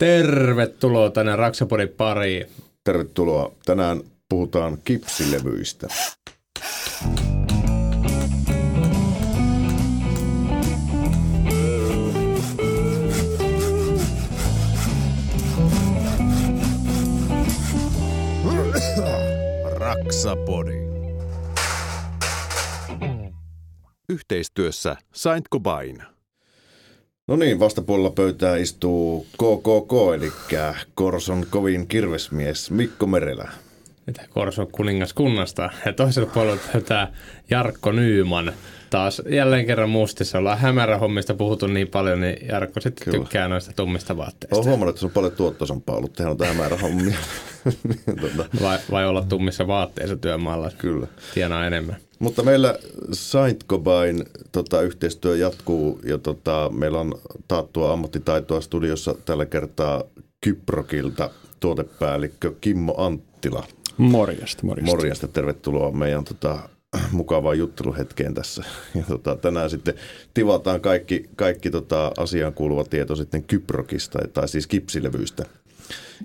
Tervetuloa tänne Raksapodin pariin. Tervetuloa. Tänään puhutaan kipsilevyistä. Raksapodi. Yhteistyössä Saint Cobain. No niin, vastapuolella pöytää istuu KKK, eli Korson kovin kirvesmies Mikko Merelä. Korson kuningaskunnasta. Ja toisella puolella pöytää Jarkko Nyyman. Taas jälleen kerran mustissa. Ollaan hämärähommista puhuttu niin paljon, niin Jarkko sitten Kyllä. tykkää noista tummista vaatteista. Olen huomannut, että se on paljon tuottoisampaa ollut tehdä noita hämärähommia. tota, Vai, vai olla tummissa vaatteissa työmaalla. kyllä. Tienaa enemmän. Mutta meillä Saint Cobain tota, yhteistyö jatkuu ja tota, meillä on taattua ammattitaitoa studiossa tällä kertaa Kyprokilta tuotepäällikkö Kimmo Anttila. Morjesta, morjesta. Morjesta, tervetuloa meidän tota, mukavaan jutteluhetkeen tässä. Ja tota, tänään sitten tivataan kaikki, kaikki tota, asiaan kuuluva tieto sitten Kyprokista, tai siis kipsilevyistä.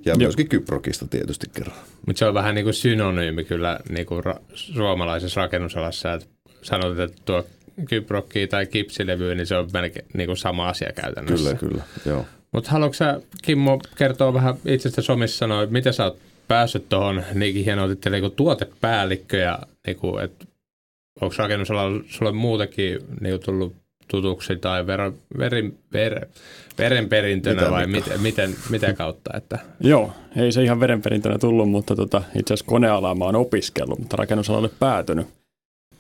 Ja myöskin Kyprokista tietysti kerran. Mutta se on vähän niin kuin synonyymi kyllä niin kuin ra- suomalaisessa rakennusalassa, että sanot, että tuo kyprokki tai kipsilevy, niin se on melkein niin kuin sama asia käytännössä. Kyllä, kyllä. Joo. Mutta haluatko sä, Kimmo, kertoa vähän itsestä somissa sanoa, miten sä oot päässyt tuohon niinkin hienoa titteliin kuin tuotepäällikkö ja niin kuin, että onko rakennusalalla sulle muutenkin niin kuin tullut tutuksi tai ver, verin, ver, verenperintönä Mitä, vai miten, miten, miten kautta? Että, Joo, ei se ihan verenperintönä tullut, mutta tota, itse asiassa konealaa mä oon opiskellut, mutta rakennusalalle päätynyt.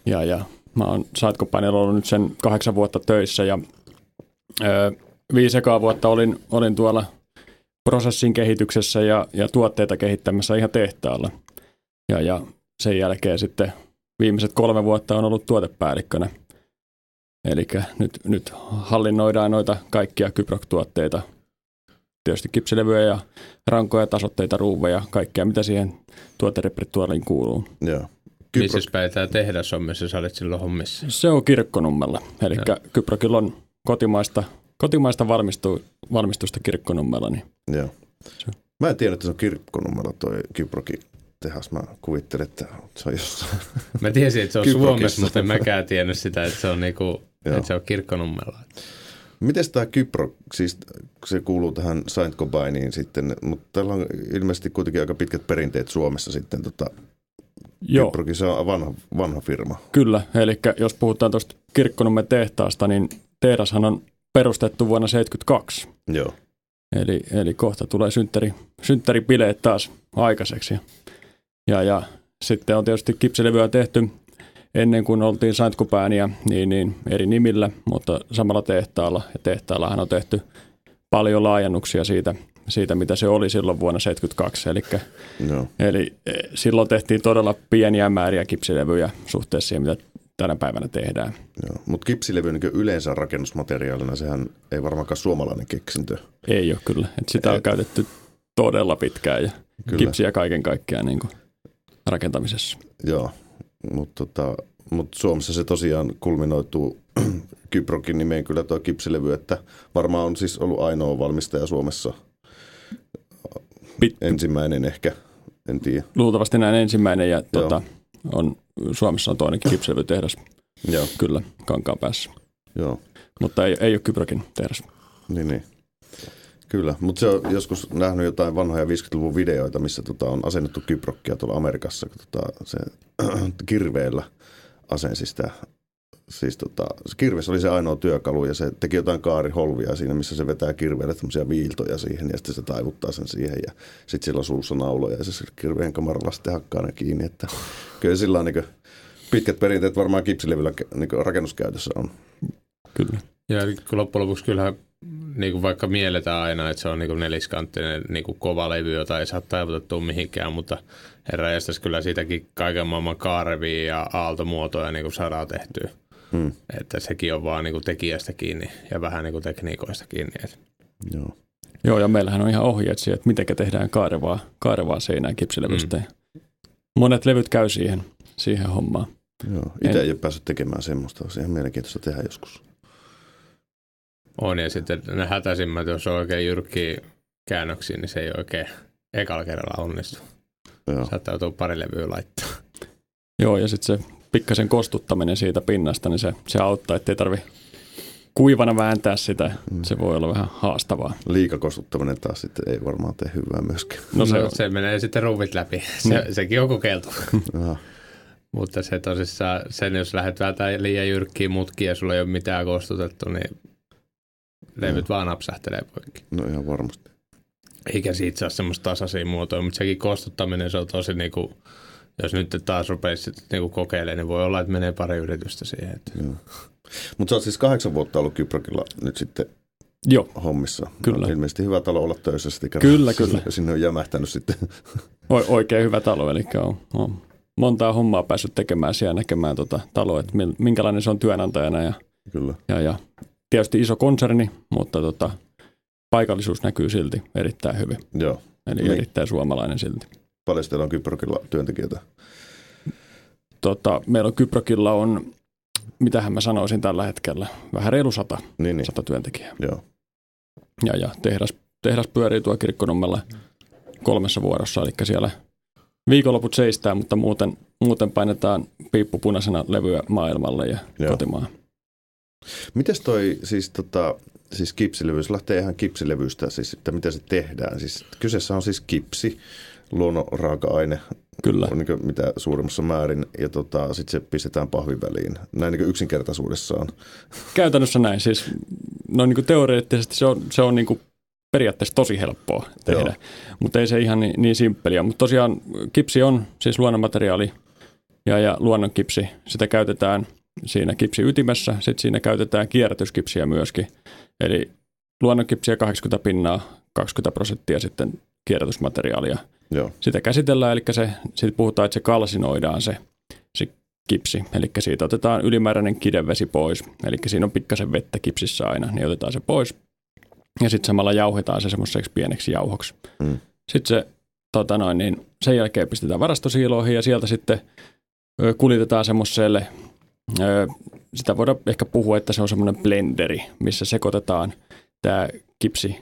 Ja, ja mä oon Saitkopainilla ollut nyt sen kahdeksan vuotta töissä ja ö, viisi ekaa vuotta olin, olin tuolla prosessin kehityksessä ja, ja tuotteita kehittämässä ihan tehtaalla. Ja, ja sen jälkeen sitten viimeiset kolme vuotta on ollut tuotepäällikkönä. Eli nyt, nyt hallinnoidaan noita kaikkia Kyprok-tuotteita, tietysti kipsilevyjä ja rankoja, tasotteita, ruuveja, kaikkea mitä siihen tuoterepertuaariin kuuluu. Joo. missä Kyprok, päin tämä tehdas on, missä sä olit silloin hommissa? Se on Kirkkonummella, eli Kyprokilla on kotimaista, kotimaista valmistu, valmistusta Kirkkonummella. Niin. joo. Se- Mä en tiedä, että se on kirkkonummella toi Kyprokin tehas. Mä kuvittelin, että se on jossain. Mä tiesin, että se on Kyprokissa. Suomessa, mutta en mäkään tiennyt sitä, että se on, niinku, Joo. että se on kirkkonummella. Miten tämä Kypro, siis se kuuluu tähän Saint Cobainiin sitten, mutta täällä on ilmeisesti kuitenkin aika pitkät perinteet Suomessa sitten. Tota, Joo, Kyprokin se on vanha, vanha firma. kyllä. Eli jos puhutaan tuosta Kirkkonummen tehtaasta, niin tehdashan on perustettu vuonna 1972. Joo. Eli, eli kohta tulee synttäri, synttäribileet taas aikaiseksi. Ja, ja sitten on tietysti kipsilevyä tehty ennen kuin oltiin Saint Cobaania, niin, niin eri nimillä, mutta samalla tehtaalla. Ja tehtaallahan on tehty paljon laajennuksia siitä, siitä mitä se oli silloin vuonna 1972. Eli, Joo. eli eh, silloin tehtiin todella pieniä määriä kipsilevyjä suhteessa siihen, mitä tänä päivänä tehdään. Mutta kipsilevy niin yleensä rakennusmateriaalina, sehän ei varmaankaan suomalainen keksintö. Ei ole kyllä. Et sitä on Et- käytetty todella pitkään ja Kyllä. kyllä. kipsiä kaiken kaikkiaan niin kuin rakentamisessa. Joo, mutta tota, mut Suomessa se tosiaan kulminoituu Kyprokin nimeen kyllä tuo kipsilevy, että varmaan on siis ollut ainoa valmistaja Suomessa. Pit- Ensimmäinen ehkä, en tiedä. Luultavasti näin ensimmäinen ja tota, on, Suomessa on toinenkin kipsilevytehdas Joo, kyllä kankaan päässä, joo, mutta ei, ei ole Kyprokin tehdas. niin, niin. Kyllä, mutta se on joskus nähnyt jotain vanhoja 50-luvun videoita, missä tota on asennettu Kyprokkia tuolla Amerikassa, kun tota se kirveellä asensi sitä. Siis tota, se kirves oli se ainoa työkalu ja se teki jotain kaariholvia siinä, missä se vetää kirveelle tämmöisiä viiltoja siihen ja sitten se taivuttaa sen siihen ja sitten sillä on suussa nauloja ja se kirveen kamaralla sitten hakkaa ne kiinni. Että kyllä sillä on niin pitkät perinteet varmaan kipsilevyllä niin rakennuskäytössä on. Kyllä. Ja loppujen lopuksi kyllähän niin kuin vaikka mielletään aina, että se on niin kuin neliskanttinen niin kuin kova levy, jota ei saa taivutettua mihinkään, mutta herra jästäs kyllä siitäkin kaiken maailman kaarevia ja aaltomuotoja niin kuin saadaan tehtyä. Hmm. Että sekin on vaan niin kuin tekijästä kiinni ja vähän niin kuin tekniikoista kiinni. Et Joo. Joo, ja meillähän on ihan ohjeet siihen, että miten tehdään kaarevaa, kaarevaa seinää kipsilevystä. Mm. Monet levyt käy siihen, siihen hommaan. Joo. Itse En- ei ole päässyt tekemään semmoista. Olisi ihan mielenkiintoista tehdä joskus. On ja sitten ne hätäisimmät, jos on oikein jyrkkiä käännöksiin, niin se ei oikein ekalla kerralla onnistu. Joo. Saattaa joutua pari levyä laittaa. Joo, ja sitten se pikkasen kostuttaminen siitä pinnasta, niin se, se auttaa, ettei tarvi kuivana vääntää sitä. Mm. Se voi olla vähän haastavaa. Liikakostuttaminen taas sitten ei varmaan tee hyvää myöskään. No se, no, on, se menee sitten ruvit läpi. Se, Niin. Sekin on kokeiltu. Mutta se tosissaan, sen jos lähdet vääntämään liian jyrkkiä mutkia ja sulla ei ole mitään kostutettu, niin levyt vaan napsahtelee poikki. No ihan varmasti. Eikä siitä saa semmoista tasaisia muotoja, mutta sekin kostuttaminen, se on tosi niinku, jos nyt taas rupeisi niinku kokeilemaan, niin voi olla, että menee pari yritystä siihen. Että. Mutta sä oot siis kahdeksan vuotta ollut Kyprokilla nyt sitten joo, hommissa. Kyllä. No, ilmeisesti hyvä talo olla töissä sitten. Kyllä, kyllä. Sinne on jämähtänyt sitten. o- oikein hyvä talo, eli on, on montaa hommaa päässyt tekemään siellä näkemään tota taloa, että minkälainen se on työnantajana ja, kyllä. ja, ja tietysti iso konserni, mutta tota, paikallisuus näkyy silti erittäin hyvin, Joo. eli Niin. erittäin suomalainen silti. Paljon teillä on Kyprokilla työntekijöitä? Tota, meillä on Kyprokilla on, mitähän mä sanoisin tällä hetkellä, vähän reilu sata, Niin, niin. sata työntekijää. Joo. Ja, ja tehdas, tehdas pyörii tuo kirkkonummella kolmessa vuorossa, eli siellä viikonloput seistää, mutta muuten, muuten painetaan piippu punaisena levyä maailmalle ja Joo. kotimaan. Mites toi siis, tota, siis kipsilevy, se lähtee ihan kipsilevystä, siis että miten se tehdään. Siis, kyseessä on siis kipsi, luonnon raaka-aine, Kyllä, on niin mitä suurimmassa määrin, ja tota, sitten se pistetään pahvin väliin. Näin niin yksinkertaisuudessaan. käytännössä näin. Siis, no niin kuin teoreettisesti se on, se on niin kuin periaatteessa tosi helppoa tehdä, Joo. mutta ei se ihan niin, niin simppeliä. Mutta tosiaan kipsi on siis luonnonmateriaali ja, ja luonnonkipsi. Sitä käytetään siinä kipsi ytimessä, sitten siinä käytetään kierrätyskipsiä myöskin. Eli luonnonkipsiä 80 pinnaa, 20 prosenttia sitten kierrätysmateriaalia. Joo, Sitä käsitellään, eli se, siitä puhutaan, että se kalsinoidaan se, se kipsi. Eli siitä otetaan ylimääräinen kidevesi pois. Eli siinä on pikkasen vettä kipsissä aina, niin otetaan se pois. Ja sitten samalla jauhetaan se semmoiseksi pieneksi jauhoksi. Mm. Sitten se, tota noin, niin sen jälkeen pistetään varastosiiloihin ja sieltä sitten kuljetetaan semmoiselle, sitä voidaan ehkä puhua, että se on semmoinen blenderi, missä sekoitetaan tämä kipsi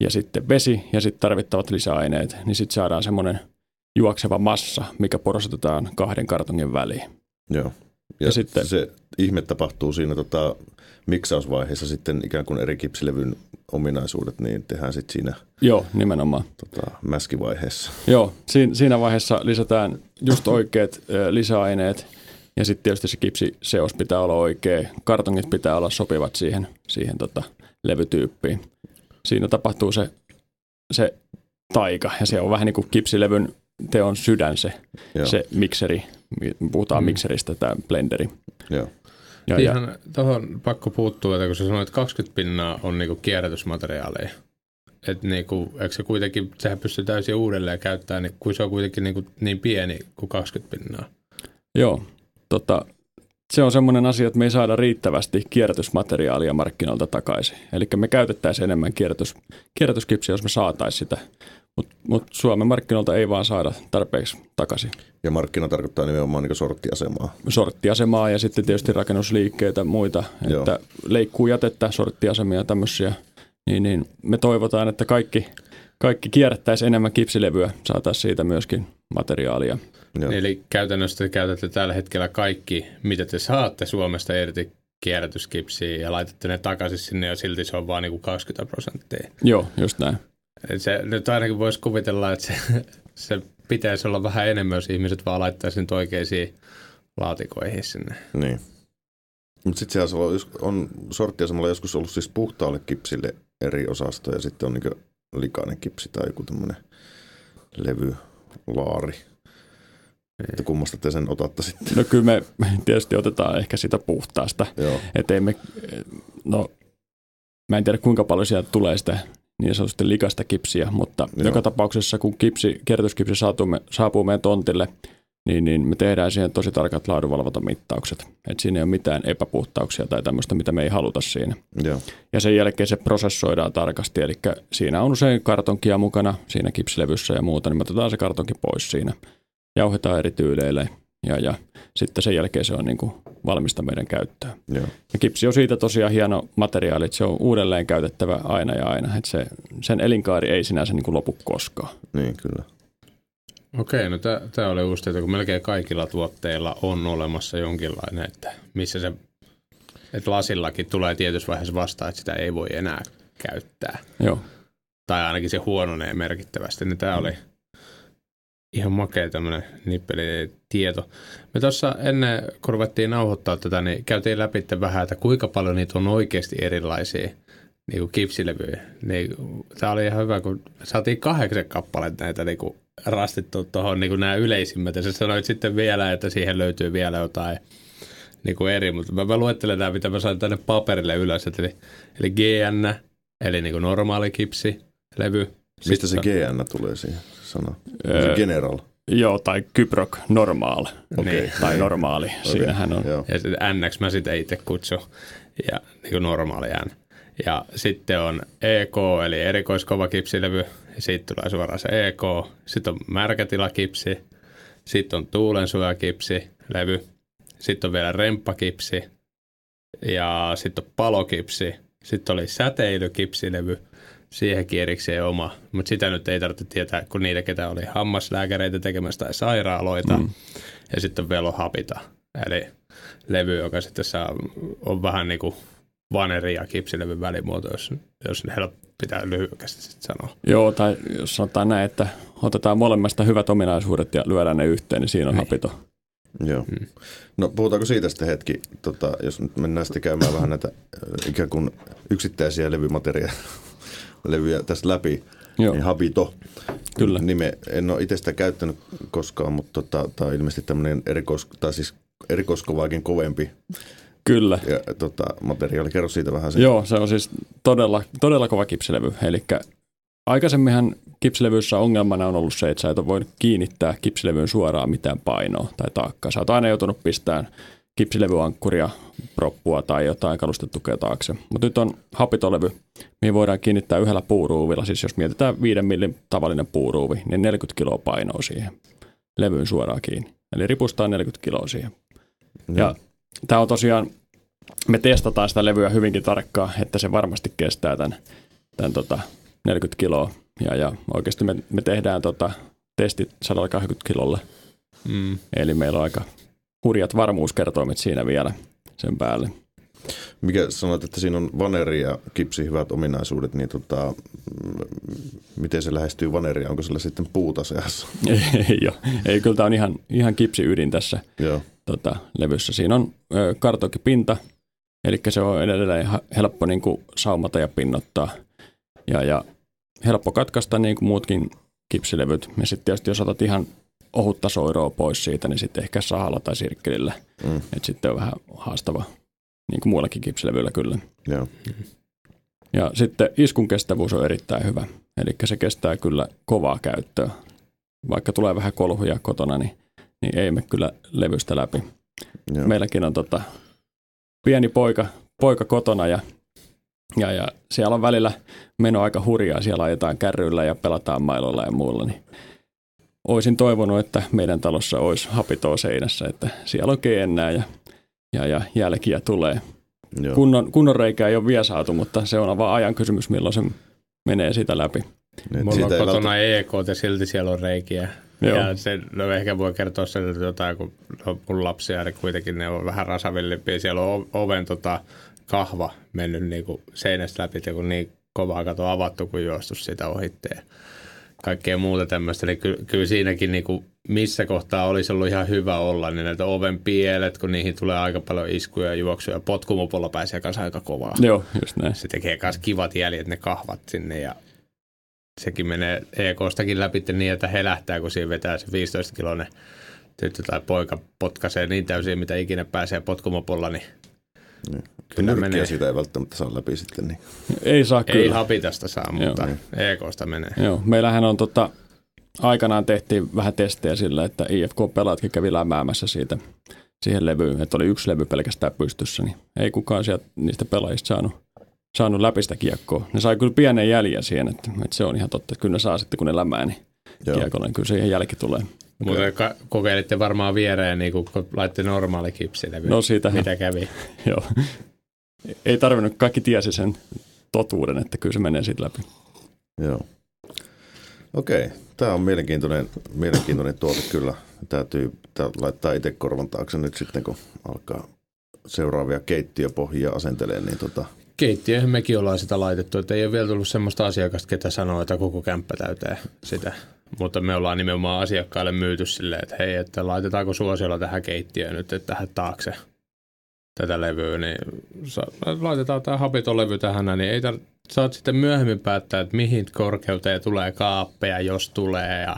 ja sitten vesi ja sitten tarvittavat lisäaineet, niin sitten saadaan semmoinen juokseva massa, mikä porostetaan kahden kartongin väliin. joo. Ja, Ja sitten- se ihme tapahtuu siinä tota, miksausvaiheessa sitten ikään kuin eri kipsilevyn ominaisuudet, niin tehdään sitten siinä Joo, nimenomaan. tota, mäskivaiheessa. Joo, siinä, siinä vaiheessa lisätään just oikeat lisäaineet ja sitten tietysti se kipsiseos pitää olla oikea, kartongit pitää olla sopivat siihen, siihen tota, levytyyppiin. Siinä tapahtuu se, se taika ja se on vähän niin kuin kipsilevyn teon sydän se, Joo, se mikseri. Puhutaan Mm. mikseristä, tämä blenderi. joo. Ja, ja, Ihan tuohon pakko puuttua, että kun sä sanoit, että 20 pinnaa on niinku kierrätysmateriaaleja. Että niinku, eikö se kuitenkin, sehän pystyy täysin uudelleen käyttämään, niin kun se on kuitenkin niinku niin pieni kuin 20 pinnaa. Joo, tota, se on semmoinen asia, että me ei saada riittävästi kierrätysmateriaalia markkinoilta takaisin. Eli me käytettäisiin enemmän kierrätys, kierrätyskipsiä, jos me saataisiin sitä. Mutta mut Suomen markkinoilta ei vaan saada tarpeeksi takaisin. Ja markkina tarkoittaa nimenomaan niin sorttiasemaa. Sorttiasemaa ja sitten tietysti rakennusliikkeitä muita, Joo. että leikkuu jätettä, sorttiasemia ja tämmöisiä. Niin, niin me toivotaan, että kaikki, kaikki kierrättäisi enemmän kipsilevyä, saataisiin siitä myöskin materiaalia. Joo. Eli käytännössä te käytätte tällä hetkellä kaikki, mitä te saatte Suomesta irti kierrätyskipsiä ja laitatte ne takaisin sinne ja silti se on vain niinku 20 prosenttia. Joo, just näin. Et se, nyt ainakin voisi kuvitella, että se, se pitäisi olla vähän enemmän, jos ihmiset vaan laittaisi nyt oikeisiin laatikoihin sinne. Niin. Mutta sitten siellä on, on sorttiasemalla joskus ollut siis puhtaalle kipsille eri osasto ja sitten on niin likainen kipsi tai joku tämmöinen levylaari. Että kummasta te sen otatte sitten. No kyllä me tietysti otetaan ehkä sitä puhtaasta. Joo, ei me, no mä en tiedä kuinka paljon sieltä tulee sitä niin sanotusti likasta kipsiä, mutta Joo. joka tapauksessa kun kipsi, kierrätyskipsi saapuu, me, saapuu meidän tontille, niin, niin me tehdään siihen tosi tarkat laadunvalvontamittaukset. Että siinä ei ole mitään epäpuhtauksia tai tämmöistä, mitä me ei haluta siinä. joo, Ja sen jälkeen se prosessoidaan tarkasti, eli siinä on usein kartonkia mukana siinä kipsilevyssä ja muuta, niin me otetaan se kartonki pois siinä. Jauhetaan eri tyyleillä ja, ja sitten sen jälkeen se on niin kuin valmista meidän käyttöön. Joo. Ja kipsi on siitä tosiaan hieno materiaali, että se on uudelleen käytettävä aina ja aina. Että se, sen elinkaari ei sinänsä niin kuin lopu koskaan. Niin, kyllä. Okei, no tämä oli uusi tieto, kun melkein kaikilla tuotteilla on olemassa jonkinlainen, että missä se, että lasillakin tulee tietyssä vaiheessa vastaan, että sitä ei voi enää käyttää. Joo. Tai ainakin se huononee merkittävästi, niin tämä oli ihan makea tämmöinen nippelitieto. Me tuossa ennen, kun ruvettiin nauhoittaa tätä, niin käytiin läpi vähän, että kuinka paljon niitä on oikeasti erilaisia niin kuin kipsilevyjä. Niin, tämä oli ihan hyvä, kun saatiin kahdeksan kappaletta näitä niin kuin rastittu tuohon niin nämä yleisimmät. Ja sä sanoit sitten vielä, että siihen löytyy vielä jotain niin kuin eri, mutta mä, mä luettelen nämä, mitä mä sain tänne paperille ylös. Eli, eli GN, eli niin kuin normaali kipsi, levy. Mistä se GN tulee siihen sana? Öö, General. Joo, tai Kyprok normaal. Okei. Niin. Tai normaali. Okay. Siinähän on. Joo. Ja sitten NX mä sitä itse kutsun, ja niin kuin normaali N. Ja sitten on EK, eli erikoiskova kipsilevy, siitä tulee suoraan se EK. Sitten on märkätilakipsi, sitten on tuulensuojakipsi, levy. Sitten on vielä remppakipsi, ja sitten on palokipsi. Sitten oli säteilykipsilevy, siihenkin erikseen oma. Mutta sitä nyt ei tarvitse tietää, kun niitä, ketä oli hammaslääkäreitä tekemässä tai sairaaloita. Mm. Ja sitten on velohapita, eli levy, joka sitten saa, on vähän niin kuin vaneri ja kipsilevyn välimuoto, jos, jos ne helppo pitää lyhykästi sitten sanoa. Joo, tai jos sanotaan näin, että otetaan molemmasta hyvät ominaisuudet ja lyödään ne yhteen, niin siinä on Niin. hapito. Joo. Mm. No puhutaanko siitä sitten hetki, tota, jos nyt mennään sitten käymään vähän näitä äh, ikään kuin yksittäisiä levymateriaaleja levyjä tästä läpi, Joo, niin Habito. kyllä. Nime, en ole itse sitä käyttänyt koskaan, mutta tota, tämä on ilmeisesti tämmöinen erikois, tai siis erikoiskovaakin kovempi Kyllä. ja, tota, materiaali. Kerro siitä vähän se. Joo, se on siis todella, todella kova kipsilevy. Eli aikaisemminhan kipsilevyissä ongelmana on ollut se, että sä et voinut kiinnittää kipsilevyyn suoraan mitään painoa tai taakkaa. Sä oot aina joutunut pistämään kipsilevyankkuria, proppua tai jotain kalustetukea taakse. Mutta nyt on hapitolevy, mihin voidaan kiinnittää yhdellä puuruuvilla. Siis jos mietitään 5 millin tavallinen puuruuvi, niin 40 kiloa painoa siihen levyyn suoraan kiinni. Eli ripustaa 40 kiloa siihen. Ja tämä on tosiaan, me testataan sitä levyä hyvinkin tarkkaan, että se varmasti kestää tämän, tämän tota 40 kiloa. Ja, ja oikeasti me, me tehdään tota testit 120 kilolle. Mm. Eli meillä on aika hurjat varmuuskertoimet siinä vielä sen päälle. Mikä sanoit, että siinä on vaneri ja kipsi hyvät ominaisuudet, niin tota, miten se lähestyy vaneria? Onko sillä sitten puuta seassa? ei, ole. ei kyllä tämä on ihan, ihan kipsi ydin tässä Joo, tota, levyssä. Siinä on ö, kartonkipinta, eli se on edelleen helppo niin kuin saumata ja pinnottaa. Ja, ja helppo katkaista niin kuin muutkin kipsilevyt. Ja sitten tietysti jos otat ihan ohutta soiroa pois siitä, niin sitten ehkä sahalla tai sirkkelillä. Mm. Että sitten on vähän haastava, niin kuin muillakin kipsilevyillä kyllä. joo. Ja sitten iskun kestävyys on erittäin hyvä. Eli se kestää kyllä kovaa käyttöä. Vaikka tulee vähän kolhuja kotona, niin, niin ei me kyllä levystä läpi. joo. Meilläkin on tota, pieni poika, poika kotona ja, ja, ja siellä on välillä meno aika hurjaa. Siellä ajetaan kärryillä ja pelataan mailoilla ja muulla. Niin olisin toivonut, että meidän talossa olisi hapitoa seinässä, että siellä on keennää ja, ja, ja jälkiä tulee. joo. Kunnon, kunnon reikää ei ole vielä saatu, mutta se on vaan ajan kysymys, milloin se menee sitä läpi. Niin, Mulla on kotona EK ja silti siellä on reikiä. Joo. Ja se, no ehkä voi kertoa sen, että jotain, kun on mun lapsia, niin kuitenkin ne on vähän rasavillimpiä. Siellä on oven tota, kahva mennyt niin kuin seinästä läpi, ja kun niin kovaa kato avattu, kun juostu sitä ohitte. Ja kaikkea muuta tämmöistä. Eli ky- kyllä siinäkin niin kuin missä kohtaa olisi ollut ihan hyvä olla, niin näitä oven pielet, kun niihin tulee aika paljon iskuja ja juoksuja. Potkumupolla pääsee kanssa aika kovaa. Joo, just näin. Se tekee myös kivat jäljet, ne kahvat sinne ja sekin menee EKstakin läpi niin, että helähtää, kun siinä vetää se 15-kiloinen tyttö tai poika potkaisee niin täysin, mitä ikinä pääsee potkumopolla, niin Niin. kyllä Nyrkkiä menee. siitä ei välttämättä saa läpi sitten. Niin. Ei saa Ei kyllä. hapitasta saa, mutta Joo. EKsta menee. Joo, meillähän on tota, aikanaan tehtiin vähän testejä sillä, että IFK-pelaatkin kävi lämäämässä siitä siihen levyyn, että oli yksi levy pelkästään pystyssä, niin ei kukaan sieltä niistä pelaajista saanut, saanut läpi sitä kiekkoa. Ne sai kyllä pienen jäljen siihen, että, että se on ihan totta, että kyllä ne saa sitten kun ne lämää, niin Joo. kiekolle, niin kyllä siihen jälki tulee. Mutta ka- kokeilitte varmaan viereen, niin kun laitte normaali kipsilevy. No siitähän. Mitä kävi? Joo. Ei tarvinnut, kaikki tiesi sen totuuden, että kyllä se menee siitä läpi. Joo. Okei, tämä on mielenkiintoinen, mielenkiintoinen tuote kyllä. Täytyy tää laittaa itse korvan taakse nyt sitten, kun alkaa seuraavia keittiöpohjia asentelee, niin tota, Keittiöihin mekin ollaan sitä laitettu, että ei ole vielä tullut semmoista asiakasta, ketä sanoo, että koko kämppä täytää sitä. Mutta me ollaan nimenomaan asiakkaille myyty silleen, että hei, että laitetaanko suosiolla tähän keittiöön nyt, että tähän taakse tätä levyä, niin laitetaan tämä hapiton levy tähän, niin ei tar- saat sitten myöhemmin päättää, että mihin korkeuteen tulee kaappeja, jos tulee, ja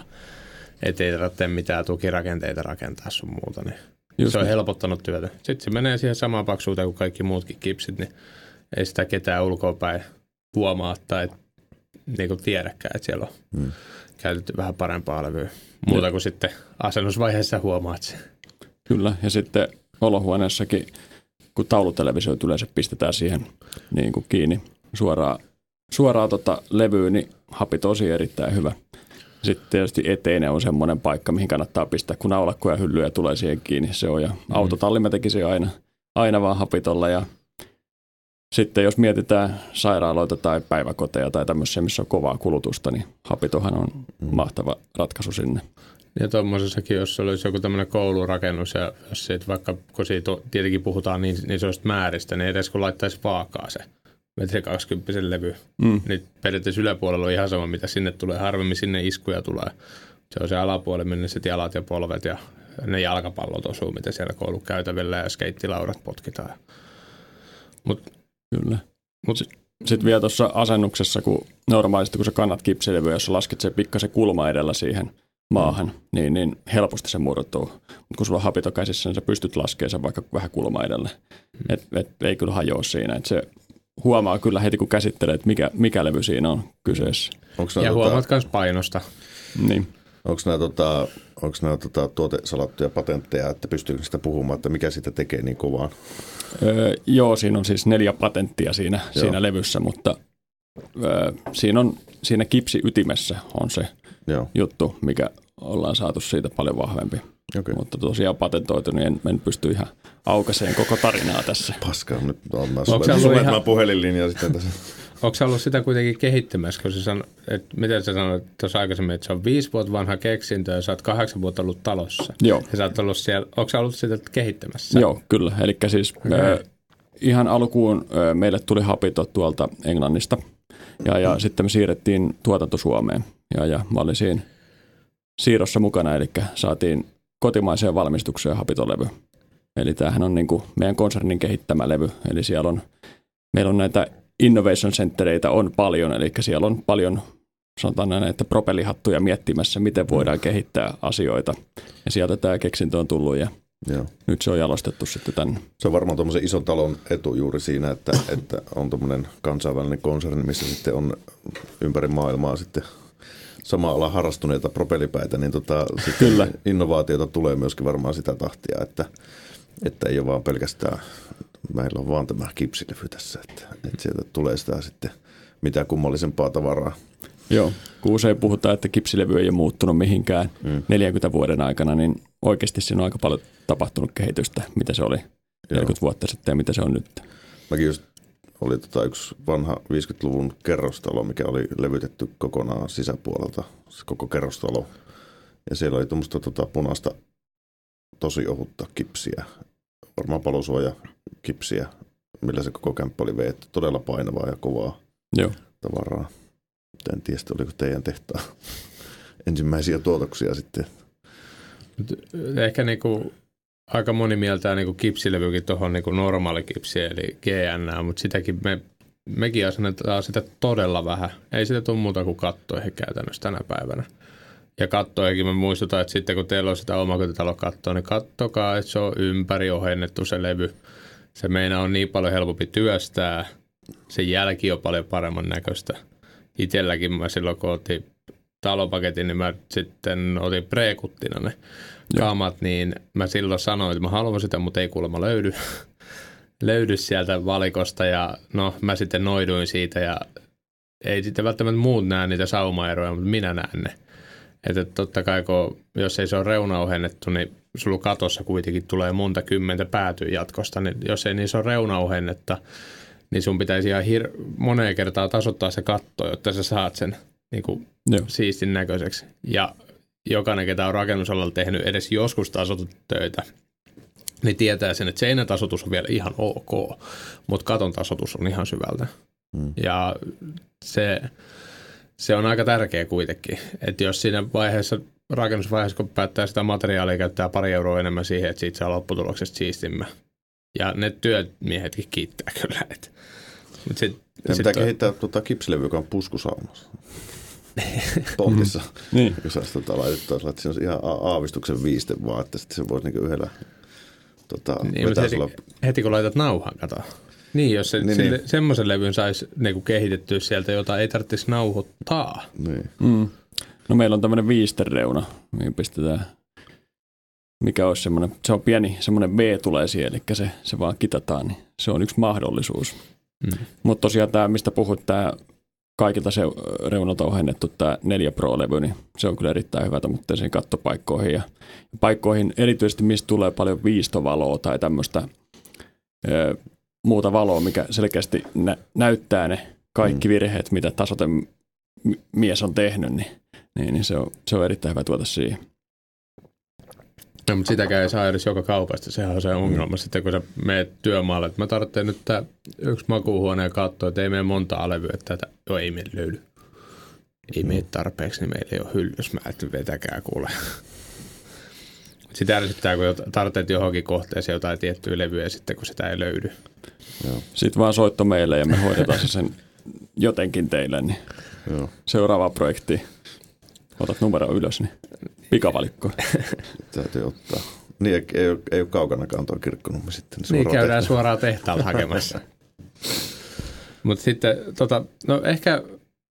ettei tarvitse mitään tukirakenteita rakentaa sun muuta, niin Just se on niin. helpottanut työtä. Sitten se menee siihen samaan paksuuteen kuin kaikki muutkin kipsit, niin ei sitä ketään ulkoapäin huomaa tai niin kuin tiedäkään, että siellä on Hmm. käytetty vähän parempaa levyä. Muuta kuin sitten asennusvaiheessa huomaat sen. Kyllä, ja sitten olohuoneessakin, kun taulutelevisioita yleensä pistetään siihen niin kuin kiinni suoraan, suoraan tota levyyn, niin hapi tosi erittäin hyvä. Sitten tietysti eteinen on semmoinen paikka, mihin kannattaa pistää, kun naulakkoja hyllyjä tulee siihen kiinni. Se on, ja autotalli mä tekisin aina, aina vaan hapitolla. Ja sitten jos mietitään sairaaloita tai päiväkoteja tai tämmöisiä, missä on kovaa kulutusta, niin hapitohan on mahtava ratkaisu sinne. Ja tuommoisessakin, jos olisi joku tämmöinen koulurakennus, ja jos siitä vaikka, kun siitä tietenkin puhutaan niin, niin isoista määristä, niin edes kun laittaisi vaakaa se metri 20 levy, Mm. niin periaatteessa yläpuolella on ihan sama, mitä sinne tulee. Harvemmin sinne iskuja tulee. Se on se alapuoli, minne sitten jalat ja polvet ja ne jalkapallot osuu, mitä siellä koulukäytävillä ja skeittilaudat potkitaan. Mutta Kyllä. mut, Sitten vielä tuossa asennuksessa, kun normaalisti kun sä kannat kipsilevyä, jos sä lasket se pikkasen kulma edellä siihen maahan, niin, niin helposti se murtuu. Mutta kun sulla on hapito käsissä, niin sä pystyt laskemaan sen vaikka vähän kulma edelle. Et, et, ei kyllä hajoa siinä. Et se huomaa kyllä heti, kun käsittelee, että mikä, mikä levy siinä on kyseessä. onko ja nämä, huomaat tota, myös painosta. Niin. Onks nämä, tota, onks nämä tota, tuotesalattuja patentteja, että pystyykö sitä puhumaan, että mikä sitä tekee niin kovaa? Öö, joo, siinä on siis neljä patenttia siinä, Joo. siinä levyssä, mutta öö, siinä, on, siinä kipsiytimessä on se Joo, juttu, mikä ollaan saatu siitä paljon vahvempi. okei. Mutta tosiaan patentoitu, niin en, en pysty ihan aukaiseen koko tarinaa tässä. Paskaa, nyt on mä sulle ihan- ihan... puhelinlinja sitten tässä. Onko ollut sitä kuitenkin kehittämässä, kun se sano, että miten sä sanoit tuossa aikaisemmin, että se on viisi vuotta vanha keksintö ja sä oot kahdeksan vuotta ollut talossa. Joo, Ja sä oot ollut siellä, onko sä ollut sitä kehittämässä? joo kyllä. Eli siis ö, ihan alkuun ö, meille tuli hapito tuolta Englannista ja, ja sitten me siirrettiin tuotanto Suomeen. Ja, ja mä olin siinä siirrossa mukana, eli saatiin kotimaiseen valmistukseen hapitolevy. Eli tämähän on niin kuin meidän konsernin kehittämä levy, eli siellä on, meillä on näitä innovation centereitä on paljon, eli siellä on paljon sanotaan näin, että propellihattuja miettimässä, miten voidaan kehittää asioita. Ja sieltä tämä keksintö on tullut ja Joo. nyt se on jalostettu sitten tänne. Se on varmaan tuommoisen ison talon etu juuri siinä, että, että on tuommoinen kansainvälinen konserni, missä sitten on ympäri maailmaa sitten sama ala harrastuneita propellipäitä, niin tota, Kyllä. innovaatiota tulee myöskin varmaan sitä tahtia, että, että ei ole vaan pelkästään, meillä on vaan tämä kipsilevy tässä, että, että sieltä tulee sitä sitten mitä kummallisempaa tavaraa. Joo, kun usein puhutaan, että kipsilevy ei ole muuttunut mihinkään mm. 40 vuoden aikana, niin oikeasti siinä on aika paljon tapahtunut kehitystä, mitä se oli 40 vuotta sitten ja mitä se on nyt. Mäkin just oli tota yksi vanha 50-luvun kerrostalo, mikä oli levytetty kokonaan sisäpuolelta, se koko kerrostalo. Ja siellä oli tuommoista tota punaista tosi ohutta kipsiä, varmaan palosuoja kipsiä, millä se koko kämppä oli veetty. Todella painavaa ja kovaa Joo. tavaraa. En tiedä, oliko teidän tehtaan ensimmäisiä tuotoksia sitten. Ehkä niinku, aika moni mieltää niinku kipsilevykin tuohon niinku normaali kipsi, eli GN, mutta sitäkin me, mekin asennetaan sitä todella vähän. Ei sitä tule muuta kuin kattoihin käytännössä tänä päivänä. Ja kattoihin mä muistutan, että sitten kun teillä on sitä omakotitalon kattoa, niin kattokaa, että se on ympäri ohennettu se levy. Se meina on niin paljon helpompi työstää. Se jälki on paljon paremman näköistä. Itelläkin mä silloin, kun otin talopaketin, niin mä sitten otin preekuttina ne kamat, niin mä silloin sanoin, että mä haluan sitä, mutta ei kuulemma löydy. löydy sieltä valikosta ja no mä sitten noiduin siitä ja ei sitten välttämättä muut näe niitä saumaeroja, mutta minä näen ne. Että totta kai, kun, jos ei se ole reunaohennettu, niin sulla katossa kuitenkin tulee monta kymmentä päätyä jatkosta, niin jos ei niissä ole reunaohennetta, niin sun pitäisi ihan hir- moneen kertaa tasoittaa se katto, jotta sä saat sen niin kuin Joo. siistin näköiseksi. Ja jokainen, ketä on rakennusalalla tehnyt edes joskus tasoitustöitä, niin tietää sen, että seinätasoitus on vielä ihan ok, mutta katon tasoitus on ihan syvältä. Mm. Ja se, se on aika tärkeä kuitenkin, että jos siinä vaiheessa, rakennusvaiheessa, kun päättää sitä materiaalia, käyttää pari euroa enemmän siihen, että siitä saa lopputuloksesta siistimmä. Ja ne työmiehetkin kiittää kyllä. Että. Mut sit, Ja sit pitää toi- kehittää tuota kipsilevy, joka on puskusaunassa. Tontissa. Niin. Kun sä tota laitettaisiin, että se on ihan aavistuksen viiste vaan, että sitten se voisi niinku yhdellä tota, Niin, heti, sulla heti, kun laitat nauhan, kato. Niin, jos se, Niin, sille, niin. semmoisen levyn saisi niinku kehitettyä sieltä, jota ei tarvitsisi nauhoittaa. Niin. Mm. No meillä on tämmöinen viistereuna, mihin pistetään, mikä olisi semmoinen, se on pieni, semmoinen B tulee siihen, eli se, se vaan kitataan, niin se on yksi mahdollisuus. Mm. Mutta tosiaan tämä, mistä puhut, tämä kaikilta se reunalta ohennettu tämä 4 Pro-levy, niin se on kyllä erittäin hyvä tämmöisiin kattopaikkoihin ja paikkoihin, erityisesti mistä tulee paljon viistovaloa tai tämmöistä muuta valoa, mikä selkeästi nä- näyttää ne kaikki virheet, mitä tasoten mies on tehnyt, niin, niin, niin se, on, se on erittäin hyvä tuota siihen. No, mutta sitäkään ei saa edes joka kaupasta. Sehän on se ongelma sitten, kun sä meet työmaalle. Että mä tarvitsen nyt tää yksi makuuhuoneen katsoa, että ei mene montaa levyä, että tätä no, ei meillä löydy. Ei mene tarpeeksi, niin meillä ei ole hyllys. Mä että vetäkää kuule. Sitä ärsyttää, kun jot- tarvitset johonkin kohteeseen jotain tiettyä levyä ja sitten kun sitä ei löydy. Joo, Sitten vaan soitto meille ja me hoidetaan se sen jotenkin teille, niin joo. seuraava projekti. Otat numero ylös, niin pikavalikko. Täytyy ottaa. Niin, ei, ei, ole, ei ole kaukanakaan tuo kirkkonummi sitten. Niin suoraan käydään tehtävä. suoraan tehtaalta hakemassa. Mutta sitten, tota, no ehkä,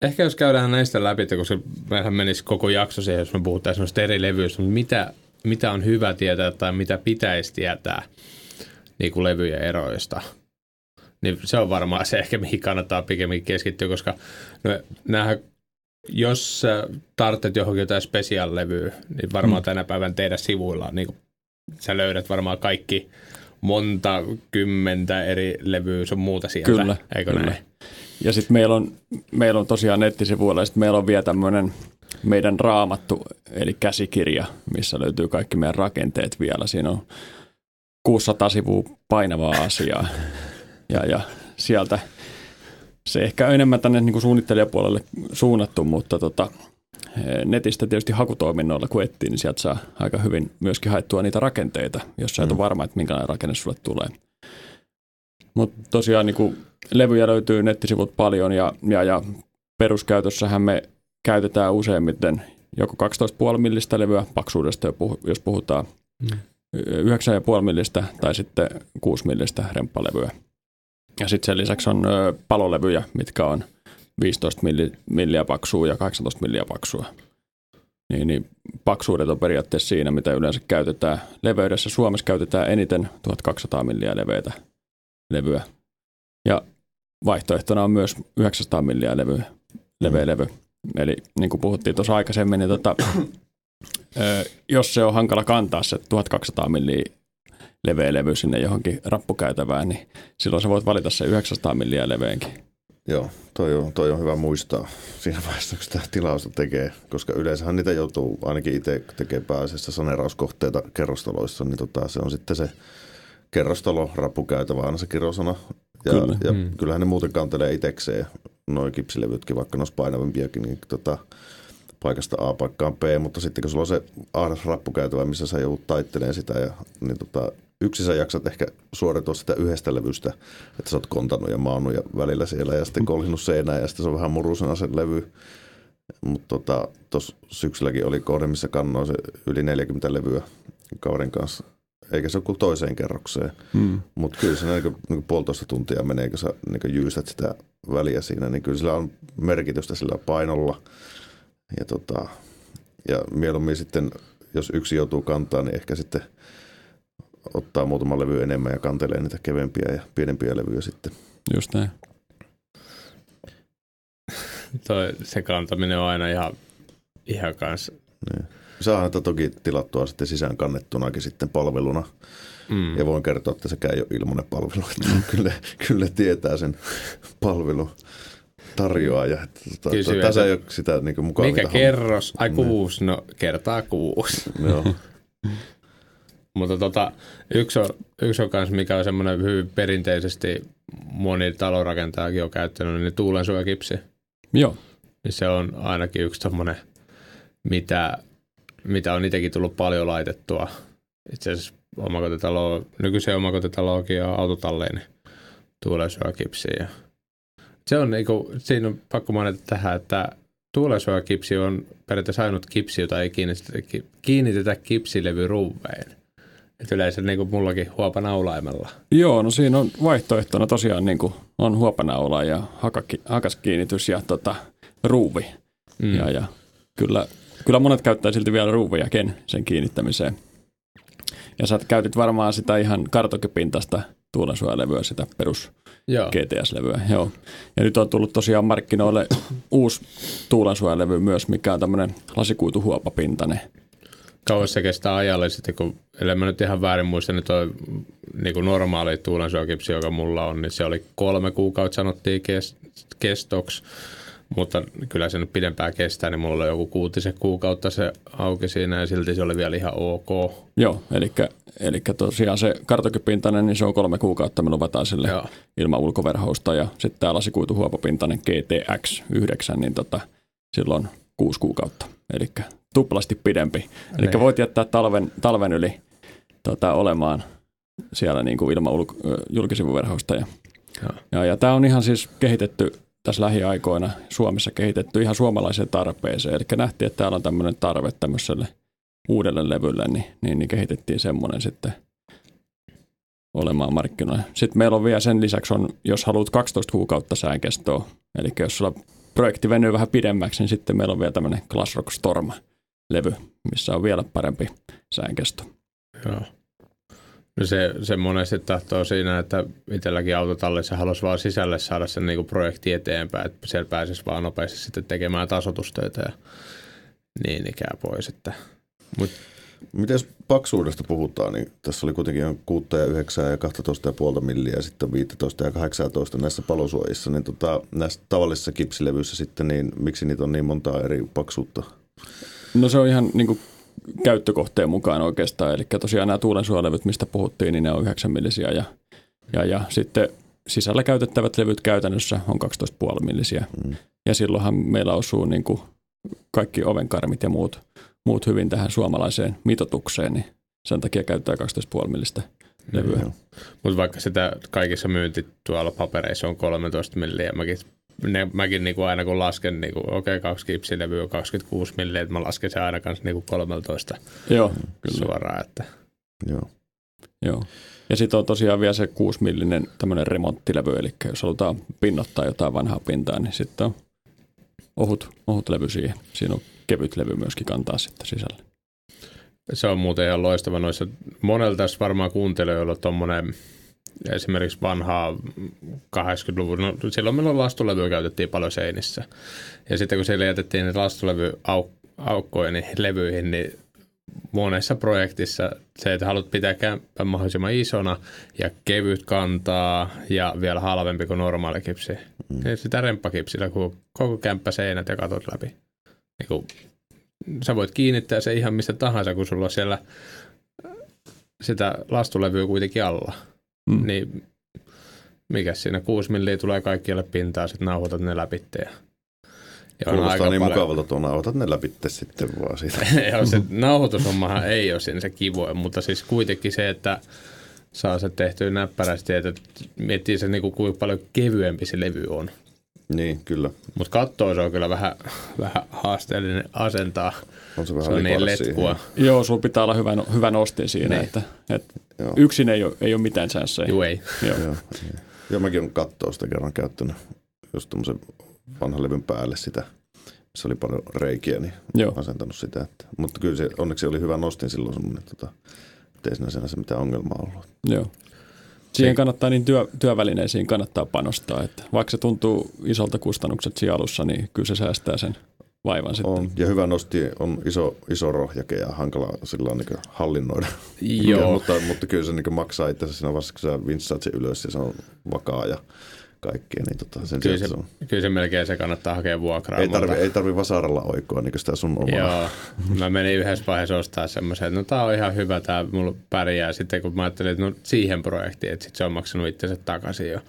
ehkä jos käydään näistä läpi, koska meillähän menisi koko jakso siihen, jos me puhutaan semmoista eri levyistä, mutta mitä, mitä on hyvä tietää tai mitä pitäisi tietää niin kuin levyjen eroista. Niin se on varmaan se ehkä, mihin kannattaa pikemminkin keskittyä, koska no, näähän, jos sä tarvitset johonkin jotain special-levyä, niin varmaan Mm. tänä päivän teidän sivuilla niin kuin sä löydät varmaan kaikki monta kymmentä eri levyä sun muuta sieltä, Kyllä, eikö kyllä. näin? Ja sitten meillä on, meillä on tosiaan nettisivuilla, ja sitten meillä on vielä tämmöinen meidän raamattu, eli käsikirja, missä löytyy kaikki meidän rakenteet vielä. Siinä on 600 sivua painavaa asiaa. Ja, ja sieltä se ehkä on enemmän tänne niin kuin suunnittelijapuolelle suunnattu, mutta tota, netistä tietysti hakutoiminnoilla kun etsii, niin sieltä saa aika hyvin myöskin haettua niitä rakenteita, jos sä et ole varma, että minkälainen rakenne sulle tulee. Mutta tosiaan niin kuin levyjä löytyy nettisivut paljon ja, ja, ja peruskäytössähän me käytetään useimmiten joko 12,5 millistä levyä paksuudesta, jos puhutaan Mm. 9,5 millistä tai sitten 6 millistä remppalevyä. Ja sitten sen lisäksi on palolevyjä, mitkä on 15 milli, milliä paksua ja 18 milliä paksua. Niin, niin paksuudet on periaatteessa siinä, mitä yleensä käytetään. Leveydessä Suomessa käytetään eniten 1200 milliä leveitä levyä. Ja vaihtoehtona on myös 900 milliä levy, leveä levy. Eli niin kuin puhuttiin tuossa aikaisemmin, niin tota, jos se on hankala kantaa se 1200 milliä leveä levy sinne johonkin rappukäytävään, niin silloin sä voit valita se 900 milliä leveenkin. Joo, toi on, toi on hyvä muistaa siinä vaiheessa, kun sitä tilausta tekee, koska yleensähän niitä joutuu ainakin itse tekemään pääasiassa saneerauskohteita kerrostaloissa, niin tota, se on sitten se kerrostalo rappukäytävä aina se kirosana. Ja, Kyllä. ja Mm. kyllähän ne muuten kantelee itsekseen, noin kipsilevytkin, vaikka ne olisi painavampiakin, niin tota, paikasta A paikkaan B, mutta sitten kun sulla on se ahdas rappukäytävä, missä sä joudut taittelemaan sitä, ja, niin tota, yksi sä jaksat ehkä suoritua sitä yhdestä levystä, että sä oot kontannut ja maannut ja välillä siellä ja sitten kolhinut seinään ja sitten se on vähän murusena se levy. Mutta tota, tuossa syksylläkin oli kohde, missä kannoin se yli 40 levyä kauden kanssa. Eikä se ole kuin toiseen kerrokseen. Hmm. Mutta kyllä se niin niin puolitoista tuntia menee, kun sä niin jyystät sitä väliä siinä, niin kyllä sillä on merkitystä sillä painolla. Ja, tota, ja mieluummin sitten, jos yksi joutuu kantaa, niin ehkä sitten ottaa muutama levy enemmän ja kantelee niitä kevempiä ja pienempiä levyjä sitten. Just näin. Toi, se kantaminen on aina ihan, ihan kans Niin. Saa näitä toki tilattua sitten sisään kannettunakin sitten palveluna. Mm. Ja voin kertoa, että sekään ei ole ilmainen palvelu. Että kyllä, kyllä tietää sen palvelu tarjoaja. Että tota, tässä ei ole sitä niin mukaan. Mikä kerros? Ai kuusi, no kertaa kuusi. Joo. Mutta tota, yksi on, yksi on kans, mikä on semmoinen hyvin perinteisesti moni talonrakentajakin on käyttänyt, niin tuulensuojakipsi. Joo, Niin se on ainakin yksi tommonen, mitä, mitä on itsekin tullut paljon laitettua. Itse asiassa omakotitalo, nykyiseen omakotitaloonkin ja autotalleen tuulensuojakipsi. Ja se on niinku, siinä on pakko mainita tähän, että tuulensuojakipsi on periaatteessa ainut kipsi, jota ei kiinnitetä, kiinnitetä kipsilevyruveen. Et yleensä niin kuin mullakin huopanaulaimella. Joo, no siinä on vaihtoehtona tosiaan niin kuin on huopanaula ja hakaki, hakaskiinnitys ja tota, ruuvi. Mm. Ja, ja kyllä, kyllä monet käyttää silti vielä ruuviakin sen kiinnittämiseen. Ja sä käytit varmaan sitä ihan kartokipintasta tuulensuojalevyä, sitä perus Joo. GTS-levyä. Joo. Ja nyt on tullut tosiaan markkinoille uusi tuulensuojalevy myös, mikä on tämmöinen lasikuituhuopapintainen. Kauas se kestää ajalle sitten, kun ellei mä nyt ihan väärin muista, niin toi niin kuin normaali tuulensuojakipsi, joka mulla on, niin se oli kolme kuukautta sanottiin kes, kestoksi. Mutta kyllä se nyt pidempään kestää, niin mulla oli joku kuutisen kuukautta se auki siinä ja silti se oli vielä ihan ok. Joo, eli, eli tosiaan se kartokipintainen, niin se on kolme kuukautta, me luvataan sille Joo. ilman ulkoverhousta. Ja sitten tämä lasikuituhuopapintainen GTX 9, niin tota, silloin kuusi kuukautta, eli tuplasti pidempi. Eli Niin. voit jättää talven, talven yli tota, olemaan siellä niin kuin ilman ulko, julkisivuverhousta. Ja, Joo. ja, ja tämä on ihan siis kehitetty tässä lähiaikoina Suomessa kehitetty ihan suomalaiseen tarpeeseen. Eli nähtiin, että täällä on tämmöinen tarve tämmöiselle uudelle levylle, niin, niin, niin kehitettiin semmoinen sitten olemaan markkinoilla. Sitten meillä on vielä sen lisäksi, on, jos haluat 12 kuukautta säänkestoa, eli jos sulla projekti venyy vähän pidemmäksi, niin sitten meillä on vielä tämmöinen Glassrock Storm-levy, missä on vielä parempi säänkesto. Joo. No se, se monesti tahtoo siinä, että itselläkin autotallissa halusi vaan sisälle saada sen niin projekti eteenpäin, että siellä pääsisi vaan nopeasti sitten tekemään tasotustöitä ja niin ikään pois. Että. Mut, Miten paksuudesta puhutaan, niin tässä oli kuitenkin on 6 ja 9 ja 12,5 milliä ja sitten 15 ja 18 näissä palosuojissa, niin tota, näissä tavallisissa kipsilevyissä sitten, niin miksi niitä on niin montaa eri paksuutta? No se on ihan niin kuin käyttökohteen mukaan oikeastaan, eli tosiaan nämä tuulensuojalevyt, mistä puhuttiin, niin ne on 9 millisiä ja, ja, ja sitten sisällä käytettävät levyt käytännössä on 12,5 millisiä. Mm. Ja silloinhan meillä osuu niin kuin kaikki ovenkarmit ja muut, muut hyvin tähän suomalaiseen mitotukseen, niin sen takia käyttää 12,5 millistä levyä. Joo. mut vaikka sitä kaikissa myynti tuolla papereissa on 13 milliä, mäkin, ne, mäkin niinku aina kun lasken, niinku, okei okay, kaksi kipsilevyä on 26 milliä, että mä lasken sen aina kanssa niinku 13 Joo, kyllä. suoraan. Että. Joo. Joo. Ja sitten on tosiaan vielä se 6 millinen tämmöinen remonttilevy, eli jos halutaan pinnottaa jotain vanhaa pintaa, niin sitten on ohut, ohut levy siihen. Siinä on kevyt levy myöskin kantaa sitten sisällä. Se on muuten ihan loistava noissa. Monella tässä varmaan kuuntelijoilla on tuommoinen esimerkiksi vanhaa 80-luvun, no silloin meillä lastulevyä käytettiin paljon seinissä. Ja sitten kun siellä jätettiin ne lastulevy aukkoja niin levyihin, niin monessa projektissa se, että haluat pitää kämppän mahdollisimman isona ja kevyt kantaa ja vielä halvempi kuin normaali kipsi. Mm. Ja sitä remppakipsillä, kun koko kämppä seinät ja katot läpi. Niin kuin, sä voit kiinnittää se ihan missä tahansa, kun sulla on siellä sitä lastulevyä kuitenkin alla. Mm. Niin mikä siinä 6 milliä tulee kaikkialle pintaan, sitten nauhoitat ne läpi. Ja, ja Kuulostaa niin mukavalta tuon otat ne läpi sitten vaan siitä. Joo, se nauhoitushommahan ei ole siinä se kivoin, mutta siis kuitenkin se, että saa se tehtyä näppärästi, että miettii se niinku, kuinka paljon kevyempi se levy on. niin, kyllä. Mutta kattoa se on kyllä vähän, vähän haasteellinen asentaa. On se vähän Se on niin letkua. Joo, sulla pitää olla hyvä, hyvä nostin siinä, Niin. että, että Joo. yksin ei ole, ei ole mitään chanceja. Juu ei. Joo. Joo. Joo, mäkin olen kattoa sitä kerran käyttänyt just tämmöisen vanhan levyn päälle sitä, missä oli paljon reikiä, niin Joo. asentanut sitä. Että, mutta kyllä se onneksi oli hyvä nostin silloin semmoinen, tota, että ei siinä sinänsä mitään ongelmaa ollut. Joo. Siihen kannattaa, niin työ, työvälineisiin kannattaa panostaa. Että vaikka se tuntuu isolta kustannukset siellä alussa, niin kyllä se säästää sen vaivan sitten. On. Ja hyvä nosti on iso, iso rohjake ja hankala sillä on niin hallinnoida. Joo. mutta, mutta kyllä se niin maksaa itse siinä vaiheessa, kun sä vinssaat sen ylös ja se on vakaa ja kaikkea. Niin tota, sen Kyllä se, se on. kyllä se melkein se kannattaa hakea vuokraa. Ei tarvi, ei tarvi vasaralla oikoa niin sitä sun omaa. Joo, mä menin yhdessä vaiheessa ostaa semmoisen, että no tää on ihan hyvä, tää mulla pärjää. Sitten kun mä ajattelin, että no siihen projektiin, että sit se on maksanut itsensä takaisin jo.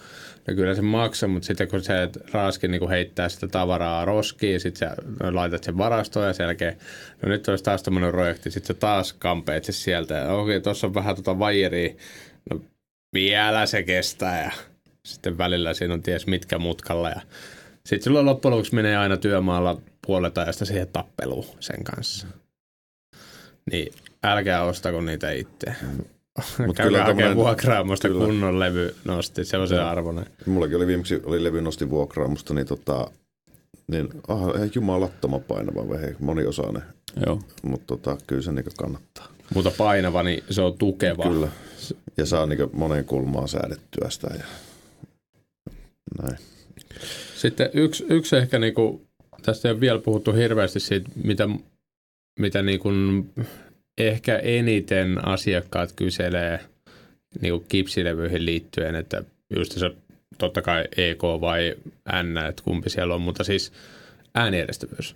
No kyllä se maksaa, mutta sitten kun se raaskin niin heittää sitä tavaraa roskiin, sitten sä laitat sen varastoon ja sen jälkeen, no nyt olisi taas tämmöinen projekti, sitten sä taas kampeet se sieltä. Okei, tuossa on vähän tota vaijeria, no vielä se kestää ja sitten välillä siinä on ties mitkä mutkalla ja sitten silloin loppujen lopuksi menee aina työmaalla puolet ajasta siihen tappeluun sen kanssa. Niin älkää ostako niitä itse. Mut Käykää kyllä tommonen- vuokraamosta kyllä. kunnon levy nosti, se on se arvoinen. Mullakin oli viimeksi oli levy nosti vuokraamusta, niin, tota, niin aha, ihan jumalattoma painava vehe, moniosainen. Joo. Mutta tota, kyllä se niin kannattaa. Mutta painava, niin se on tukeva. Kyllä. Ja saa niin moneen kulmaan säädettyä sitä. Ja näin. Sitten yksi, yksi ehkä niinku, tästä ei ole vielä puhuttu hirveästi siitä, mitä, mitä niinku ehkä eniten asiakkaat kyselee niinku kipsilevyihin liittyen, että just se totta kai EK vai N, että kumpi siellä on, mutta siis äänieristävyys.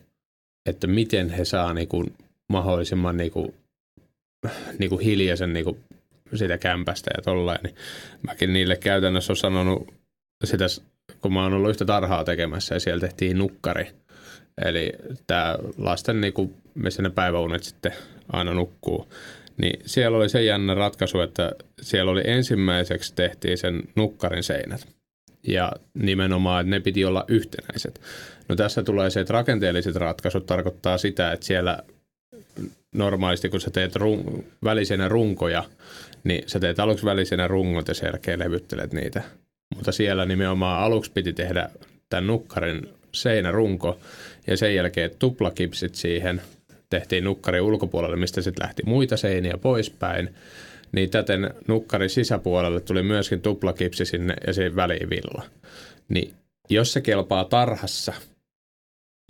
Että miten he saa niinku mahdollisimman niinku, niinku hiljaisen niinku siitä kämpästä ja tollain, niin mäkin niille käytännössä on sanonut sitä kun mä oon ollut yhtä tarhaa tekemässä ja siellä tehtiin nukkari. Eli tämä lasten, niin kuin, missä ne päiväunet sitten aina nukkuu. Niin siellä oli se jännä ratkaisu, että siellä oli ensimmäiseksi tehtiin sen nukkarin seinät. Ja nimenomaan, että ne piti olla yhtenäiset. No tässä tulee se, että rakenteelliset ratkaisut tarkoittaa sitä, että siellä normaalisti, kun sä teet run, välisenä runkoja, niin sä teet aluksi välisenä rungot ja sen jälkeen levyttelet niitä. Mutta siellä nimenomaan aluksi piti tehdä tämän nukkarin seinärunko ja sen jälkeen tuplakipsit siihen. Tehtiin nukkarin ulkopuolelle, mistä sitten lähti muita seiniä poispäin. Niin täten nukkarin sisäpuolelle tuli myöskin tuplakipsi sinne ja siihen väliin villa. Niin jos se kelpaa tarhassa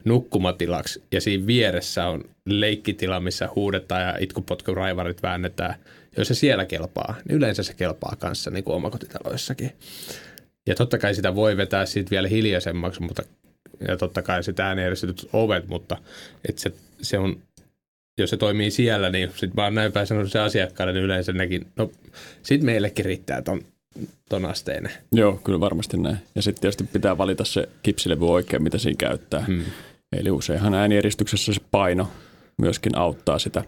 nukkumatilaksi ja siinä vieressä on leikkitila, missä huudetaan ja itkupotkuraivarit väännetään, jos se siellä kelpaa, niin yleensä se kelpaa kanssa niin kuin omakotitaloissakin. Ja totta kai sitä voi vetää siitä vielä hiljaisemmaksi, mutta ja totta kai sitä äänijärjestetyt ovet, mutta et se, se on, jos se toimii siellä, niin sitten vaan näin päin se asiakkaalle, niin yleensä nekin, no sit meillekin riittää ton, ton asteinen. Joo, kyllä varmasti näin. Ja sitten tietysti pitää valita se kipsilevy oikein, mitä siinä käyttää. Hmm. Eli useinhan äänieristyksessä se paino myöskin auttaa sitä.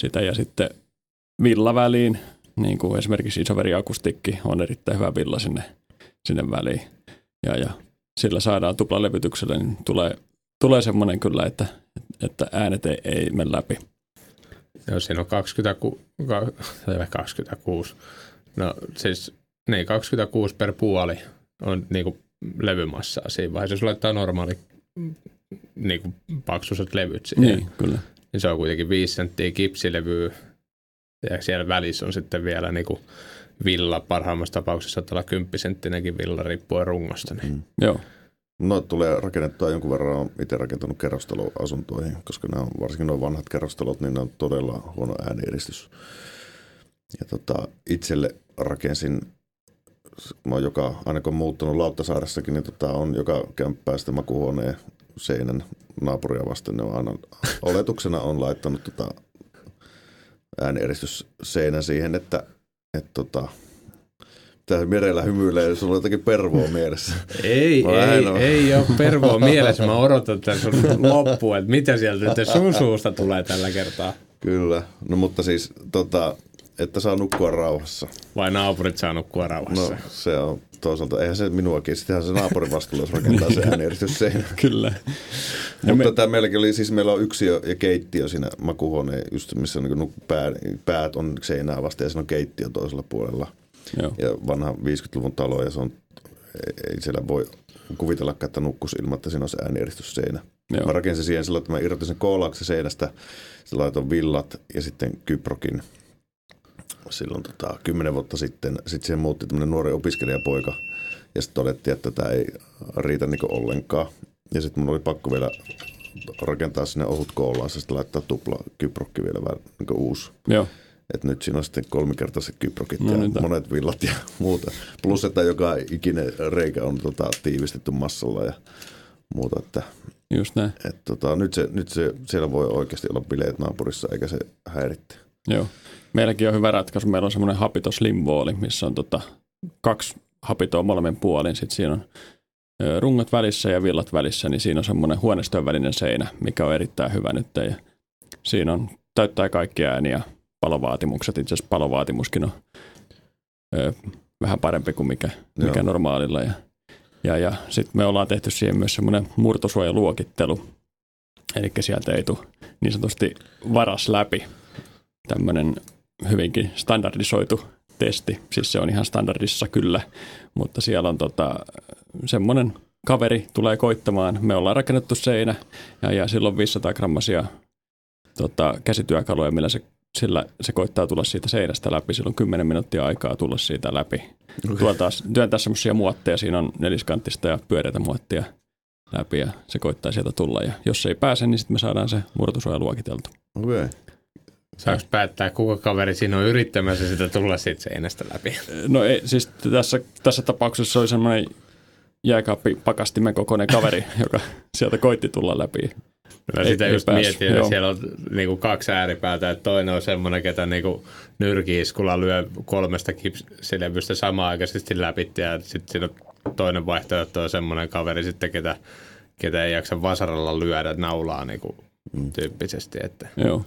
sitä. Ja sitten villaväliin, niin kuin esimerkiksi isoveriakustikki on erittäin hyvä villa sinne, sinne väliin. Ja, ja sillä saadaan tuplalevytyksellä, niin tulee, tulee semmoinen kyllä, että, että äänet ei, ei mene läpi. Jos siinä on 26, 26, no siis niin 26 per puoli on niin kuin levymassaa siinä vaiheessa. Jos laittaa normaali niin kuin paksuiset levyt siihen, Niin, kyllä. niin se on kuitenkin 5 senttiä kipsilevyä. Ja siellä välissä on sitten vielä niin kuin villa, parhaimmassa tapauksessa saattaa olla 10 senttinenkin villa riippuen rungosta. Niin. Mm. Joo, No tulee rakennettua jonkun verran, olen itse rakentanut kerrostaloasuntoihin, koska nämä on, varsinkin nuo vanhat kerrostalot, niin ne on todella huono äänieristys. Ja tota, itselle rakensin, mä oon joka, aina kun on muuttanut Lauttasaaressakin, niin tota, on joka kämppää sitten makuuhuoneen seinän naapuria vasten. Ne on aina, oletuksena on laittanut tota ääneristysseinän siihen, että, että tota, Tää merellä hymyilee, sulla on jotakin pervoa mielessä. Ei, Mä ei, ei ole pervoa mielessä. Mä odotan tämän sun loppuun, että mitä sieltä nyt sun suusta tulee tällä kertaa. Kyllä, no mutta siis tota, että saa nukkua rauhassa. Vai naapurit saa nukkua rauhassa? No se on toisaalta, eihän se minuakin, sittenhän se naapurin vastuulla, jos rakentaa se äänieristys kyllä. Ja Mutta me- tämä meilläkin oli, siis meillä on yksiö ja keittiö siinä makuuhuoneen, just missä on niin pää, päät on seinää vasta ja siinä on keittiö toisella puolella. Joo. Ja vanha 50-luvun talo ja se on, ei siellä voi kuvitella, että nukkus ilman, että siinä on se. Joo. Mä rakensin siihen sillä, että mä irrotin sen koolauksen seinästä, sitten laitoin villat ja sitten kyprokin silloin tota, kymmenen vuotta sitten. Sitten siihen muutti tämmöinen nuori opiskelijapoika ja sitten todettiin, että tämä ei riitä niin ollenkaan. Ja sitten mun oli pakko vielä rakentaa sinne ohut koolaan, sitten laittaa tupla kyprokki vielä vähän niin uusi. Joo. Et nyt siinä on sitten kolmikertaiset kyprokit No ja on. monet villat ja muuta. Plus, että joka ikinen reikä on tota, tiivistetty massalla ja muuta. Että, Just näin. et, tota, nyt, se, nyt se, siellä voi oikeasti olla bileet naapurissa eikä se häiritte. Joo. Meilläkin on hyvä ratkaisu. Meillä on semmoinen hapito slim walli, missä on tota, kaksi hapitoa molemmin puolin. Sitten siinä on rungot välissä ja villat välissä, niin siinä on semmoinen huoneistojen välinen seinä, mikä on erittäin hyvä nyt. Ja siinä on täyttää kaikki ääniä palovaatimukset. Itse asiassa palovaatimuskin on ö, vähän parempi kuin mikä, mikä normaalilla. Ja, ja, ja sitten me ollaan tehty siihen myös semmoinen murtosuojaluokittelu. Eli sieltä ei tule niin sanotusti varas läpi tämmöinen hyvinkin standardisoitu testi. Siis se on ihan standardissa kyllä, mutta siellä on tota, semmoinen kaveri tulee koittamaan. Me ollaan rakennettu seinä ja, ja silloin 500 grammasia tota, käsityökaluja, millä se, sillä se koittaa tulla siitä seinästä läpi. Silloin 10 minuuttia aikaa tulla siitä läpi. Okay. taas, työntää semmoisia muotteja, siinä on neliskanttista ja pyöreitä muottia läpi ja se koittaa sieltä tulla. Ja jos se ei pääse, niin sitten me saadaan se murtosuoja luokiteltu. Okei. Okay. Saanko päättää, kuka kaveri siinä on yrittämässä sitä tulla siitä seinästä läpi? No ei, siis tässä, tässä tapauksessa oli semmoinen jääkaappipakastimen kokoinen kaveri, joka sieltä koitti tulla läpi. Ei- sitä ei just päässyt, mietin, että siellä on niinku kaksi ääripäätä, että toinen on semmoinen, ketä niinku nyrkiiskulla lyö kolmesta kipsilevystä samaaikaisesti läpi, ja sitten siinä toinen vaihtoehto on semmoinen kaveri sitten, ketä, ketä ei jaksa vasaralla lyödä naulaa niinku tyyppisesti. Että. Joo.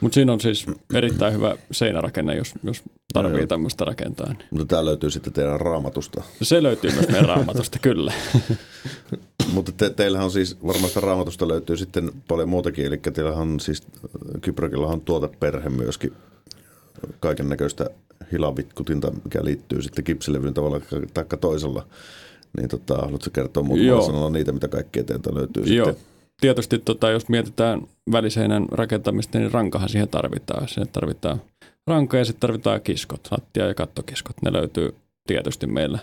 Mutta siinä on siis erittäin hyvä seinärakenne, jos, jos tarvii tämmöistä rakentaa. Niin. Mutta tämä löytyy sitten teidän raamatusta. Se löytyy myös meidän raamatusta, kyllä. Mutta te, teillähän on siis, varmasti raamatusta löytyy sitten paljon muutakin, eli teillähän on siis, Kyprokillahan on tuoteperhe myöskin kaiken näköistä hilavitkutinta, mikä liittyy sitten kipsilevyyn tavalla tai toisella. Niin tota, haluatko kertoa muutamalla sanalla niitä, mitä kaikkea teiltä löytyy Joo. sitten? Tietysti tota, jos mietitään väliseinän rakentamista, niin rankahan siihen tarvitaan. Sinne tarvitaan ranka ja sitten tarvitaan kiskot, lattia- ja kattokiskot. Ne löytyy tietysti meillä.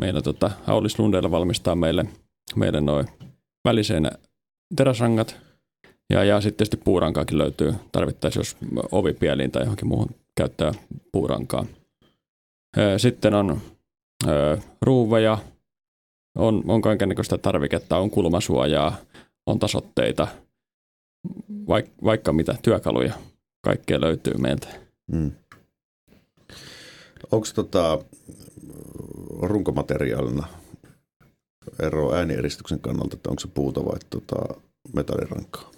Meillä tota, Aulis Lundeilla valmistaa meille, meille noin väliseinä teräsrangat. Ja, ja sitten tietysti puurankaakin löytyy tarvittaessa, jos ovipieliin tai johonkin muuhun käyttää puurankaa. Sitten on ruuveja, on, on kaikenlaista tarviketta, on kulmasuojaa, on tasotteita, vaik, vaikka mitä työkaluja. Kaikkea löytyy meiltä. Mm. Onko tota, runkomateriaalina ero äänieristuksen kannalta, että onko se puuta vai tota, metallirankaa?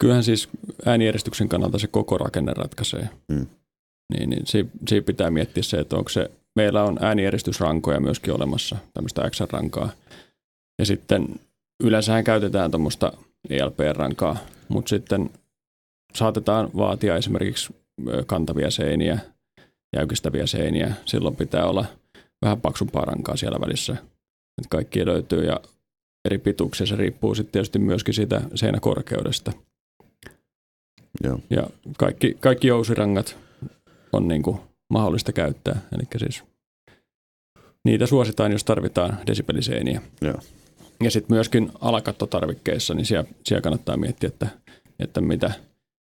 Kyllähän siis äänijärjestyksen kannalta se koko rakenne ratkaisee. Mm. Niin, niin siinä, siinä pitää miettiä se, että onko se, meillä on äänijärjestysrankoja myöskin olemassa, tämmöistä X-rankaa. Ja sitten yleensähän käytetään tuommoista ELP-rankaa, mutta sitten saatetaan vaatia esimerkiksi kantavia seiniä, jäykistäviä seiniä. Silloin pitää olla vähän paksumpaa rankaa siellä välissä. Että kaikki löytyy ja eri pituuksia. Se riippuu sitten tietysti myöskin siitä seinäkorkeudesta. Joo. Ja kaikki, kaikki jousirangat on niin kuin mahdollista käyttää. Eli siis niitä suositaan, jos tarvitaan desibeliseiniä. Joo. Ja sitten myöskin alakattotarvikkeissa, niin siellä, siellä kannattaa miettiä, että, että mitä,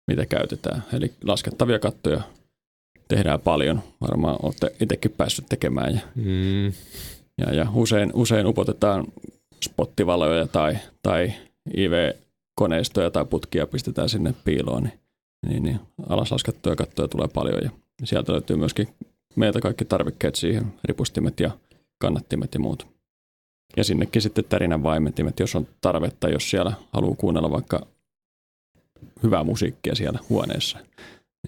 mitä käytetään. Eli laskettavia kattoja tehdään paljon. Varmaan olette itsekin päässyt tekemään. Ja, Mm. ja, ja usein, usein upotetaan spottivaloja tai, tai IV-koneistoja tai putkia pistetään sinne piiloon, niin, niin, niin alaslaskettuja kattoja tulee paljon ja sieltä löytyy myöskin meiltä kaikki tarvikkeet siihen, ripustimet ja kannattimet ja muut. Ja sinnekin sitten tärinän vaimentimet, jos on tarvetta, jos siellä haluaa kuunnella vaikka hyvää musiikkia siellä huoneessa,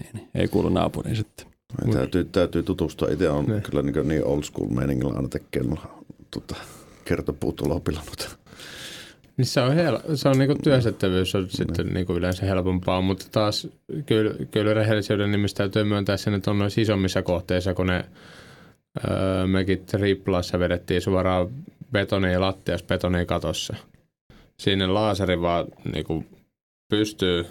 niin, niin ei kuulu naapuriin sitten. Mut. Täytyy, täytyy tutustua. Itse on Ne. kyllä niin, niin old school meiningillä aina tekee no, tota, kertopuut lopilannut. Niin se on, hel- se on niinku työstettävyys on sitten niinku yleensä helpompaa, mutta taas kyllä, kyllä rehellisyyden nimissä täytyy myöntää sen, että on noissa isommissa kohteissa, kun ne öö, mekin triplassa vedettiin suoraan betonia lattiassa, betonia katossa. Sinne laaseri vaan niinku pystyy,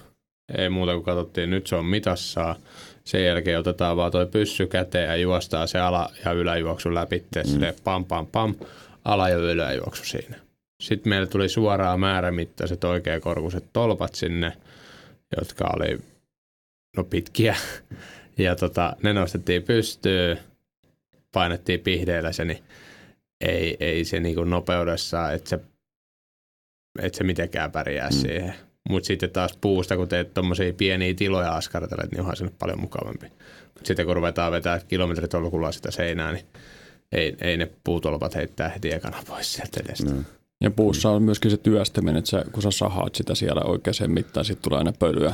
ei muuta kuin katsottiin, nyt se on mitassa. Sen jälkeen otetaan vaan toi pyssy käteen ja juostaa se ala- ja yläjuoksu läpi, mm. sille pam pam pam, ala- ja yläjuoksu siinä. Sitten meille tuli suoraan määrämittaiset oikeakorkuiset tolpat sinne, jotka oli no pitkiä. Ja tota, ne nostettiin pystyyn, painettiin pihdeillä se, niin ei, ei se niinku nopeudessa, että se, et se mitenkään pärjää mm. siihen. Mutta sitten taas puusta, kun teet tuommoisia pieniä tiloja askartelet, niin onhan se nyt paljon mukavampi. Mut sitten kun ruvetaan vetää kilometritolkulla sitä seinää, niin ei, ei ne puutolpat heittää heti ekana pois sieltä edestä. Mm. Ja puussa on myöskin se työstäminen, että sä, kun sä sahaat sitä siellä oikeaan mittaan, sitten tulee aina pölyä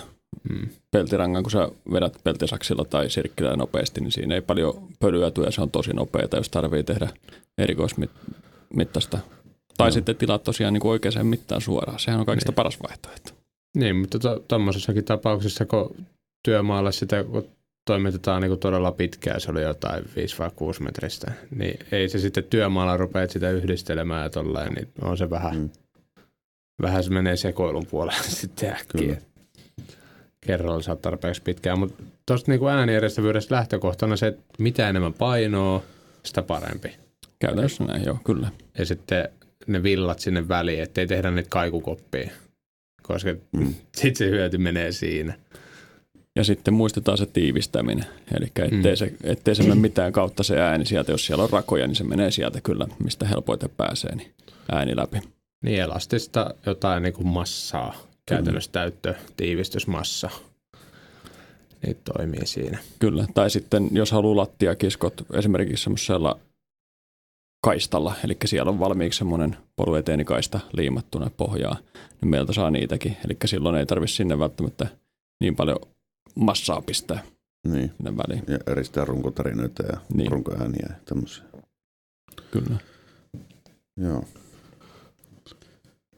Mm. peltirangan, kun sä vedät peltisaksilla tai sirkkillä nopeasti, niin siinä ei paljon pölyä tule ja se on tosi nopeata, jos tarvii tehdä erikoismittaista. Tai No. sitten tilaat tosiaan niin kuin oikeaan mittaan suoraan. Sehän on kaikista paras vaihtoehto. Niin, mutta tuommoisessakin tapauksessa, kun työmaalla sitä kun toimitetaan niin kuin todella pitkään, se oli jotain 5 vai 6 metristä, niin ei se sitten työmaalla rupeat sitä yhdistelemään ja tolleen, niin on se vähän, mm. vähän se menee sekoilun puolelle sitten äkkiä. Kyllä. Kerralla saat tarpeeksi pitkään, mutta tuosta niin äänijärjestävyydestä lähtökohtana se, että mitä enemmän painoa, sitä parempi. Käytännössä näin, joo, kyllä. Ja sitten ne villat sinne väliin, ettei tehdä niitä kaikukoppia, koska Mm. mm. sitten se hyöty menee siinä. Ja sitten muistetaan se tiivistäminen. Eli ettei, Mm. se, ettei se mene mitään kautta se ääni sieltä. Jos siellä on rakoja, niin se menee sieltä kyllä, mistä helpoiten pääsee, niin ääni läpi. Niin elastista jotain niin kuin massaa, käytännössä täyttö, tiivistysmassa, niin toimii siinä. Kyllä. Tai sitten jos haluaa lattiakiskot esimerkiksi semmoisella kaistalla, eli siellä on valmiiksi semmoinen polyeteenikaista liimattuna pohjaa, niin meiltä saa niitäkin. Eli silloin ei tarvitse sinne välttämättä niin paljon massaa pistää Niin. sinne väliin. Ja eristää runkotarinoita ja niin. runkoääniä ja tämmöisiä. Kyllä. Joo.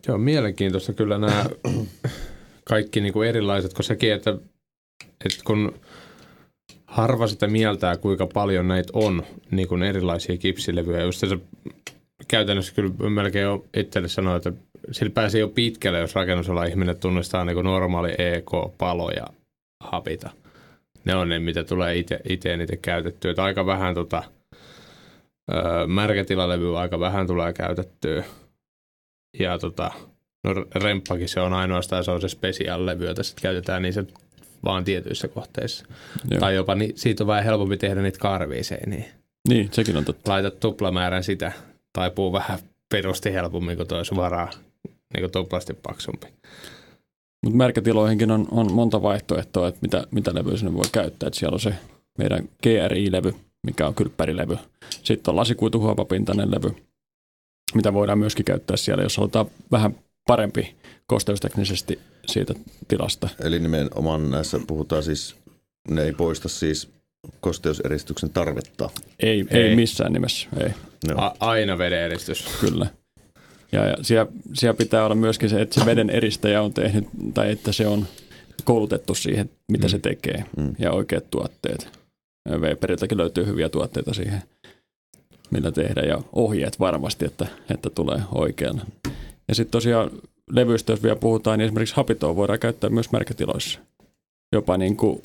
On mielenkiintoista kyllä nämä kaikki niin kuin erilaiset, kun sekin, että, että kun harva sitä mieltää, kuinka paljon näitä on, niin kuin erilaisia kipsilevyjä. Just se käytännössä kyllä melkein jo itselle sanoa, että sillä pääsee jo pitkälle, jos rakennusala ihminen tunnistaa niin kuin normaali EK, palo ja hapita. Ne on ne, mitä tulee itse eniten käytettyä. Että aika vähän tota, öö, märkätilalevyä aika vähän tulee käytettyä. Ja tota, no remppakin se on ainoastaan, se on se special-levy, jota sitten käytetään niin se vaan tietyissä kohteissa. Joo. Tai jopa ni, siitä on vähän helpompi tehdä niitä karvia seiniä. Niin, sekin on totta. Laitat tuplamäärän sitä, taipuu vähän perusti helpommin kuin toi suoraan niin kuin tuplasti paksumpi. Mutta märkätiloihinkin on, on monta vaihtoehtoa, että mitä, mitä levyä sinne voi käyttää. Et siellä on se meidän GRI-levy, mikä on kylppärilevy. Sitten on lasikuituhuopapintainen levy, mitä voidaan myöskin käyttää siellä, jos halutaan vähän parempi kosteusteknisesti siitä tilasta. Eli nimenomaan näissä puhutaan siis, ne ei poista siis kosteuseristyksen tarvetta. Ei, ei. Ei. missään nimessä, ei, Joo. A- aina vedeeristys. kyllä. Ja, ja siellä, siellä pitää olla myöskin se, että se veden eristäjä on tehnyt, tai että se on koulutettu siihen, mitä mm. se tekee, Mm. ja oikeat tuotteet. Weberiltäkin löytyy hyviä tuotteita siihen, millä tehdä, ja ohjeet varmasti, että, että tulee oikealla. Ja sitten tosiaan levyistä, jos vielä puhutaan, niin esimerkiksi hapitoa voidaan käyttää myös märkätiloissa. Jopa niin kuin,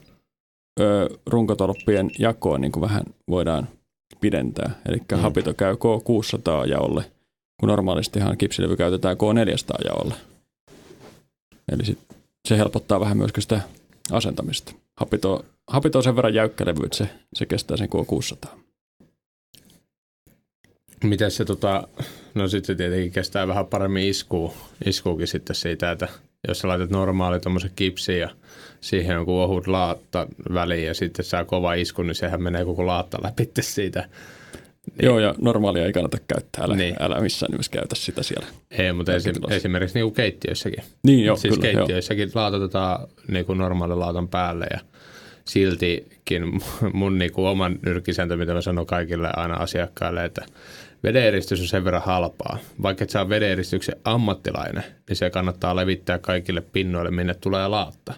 ö, runkotolppien jakoa niin kuin vähän voidaan pidentää. Eli mm. Hapito käy K600 jaolle, kun normaalistihan kipsilevy käytetään K400 jaolle. Eli sit se helpottaa vähän myöskin sitä asentamista. Hapito, hapito on sen verran jäykkä levy, että se, se kestää sen K600. Miten se tota, no sitten se tietenkin kestää vähän paremmin iskua, iskuukin sitten siitä, että jos sä laitat normaali tommosen kipsi ja siihen joku ohut laatta väliin ja sitten saa kova isku, niin sehän menee koko laatta läpi siitä. Niin. Joo, ja normaalia ei kannata käyttää. Älä, niin. Niin. älä missään nimessä käytä sitä siellä. Ei, mutta esim, esimerkiksi niinku keittiöissäkin. Niin, joo, siis kyllä. Joo. keittiöissäkin laatotetaan niinku normaali laatan päälle ja siltikin mun niinku oman nyrkkisääntö, mitä mä sanon kaikille aina asiakkaille, että vedeneristys on sen verran halpaa. Vaikka et saa vedeneristyksen ammattilainen, niin se kannattaa levittää kaikille pinnoille, minne tulee laatta.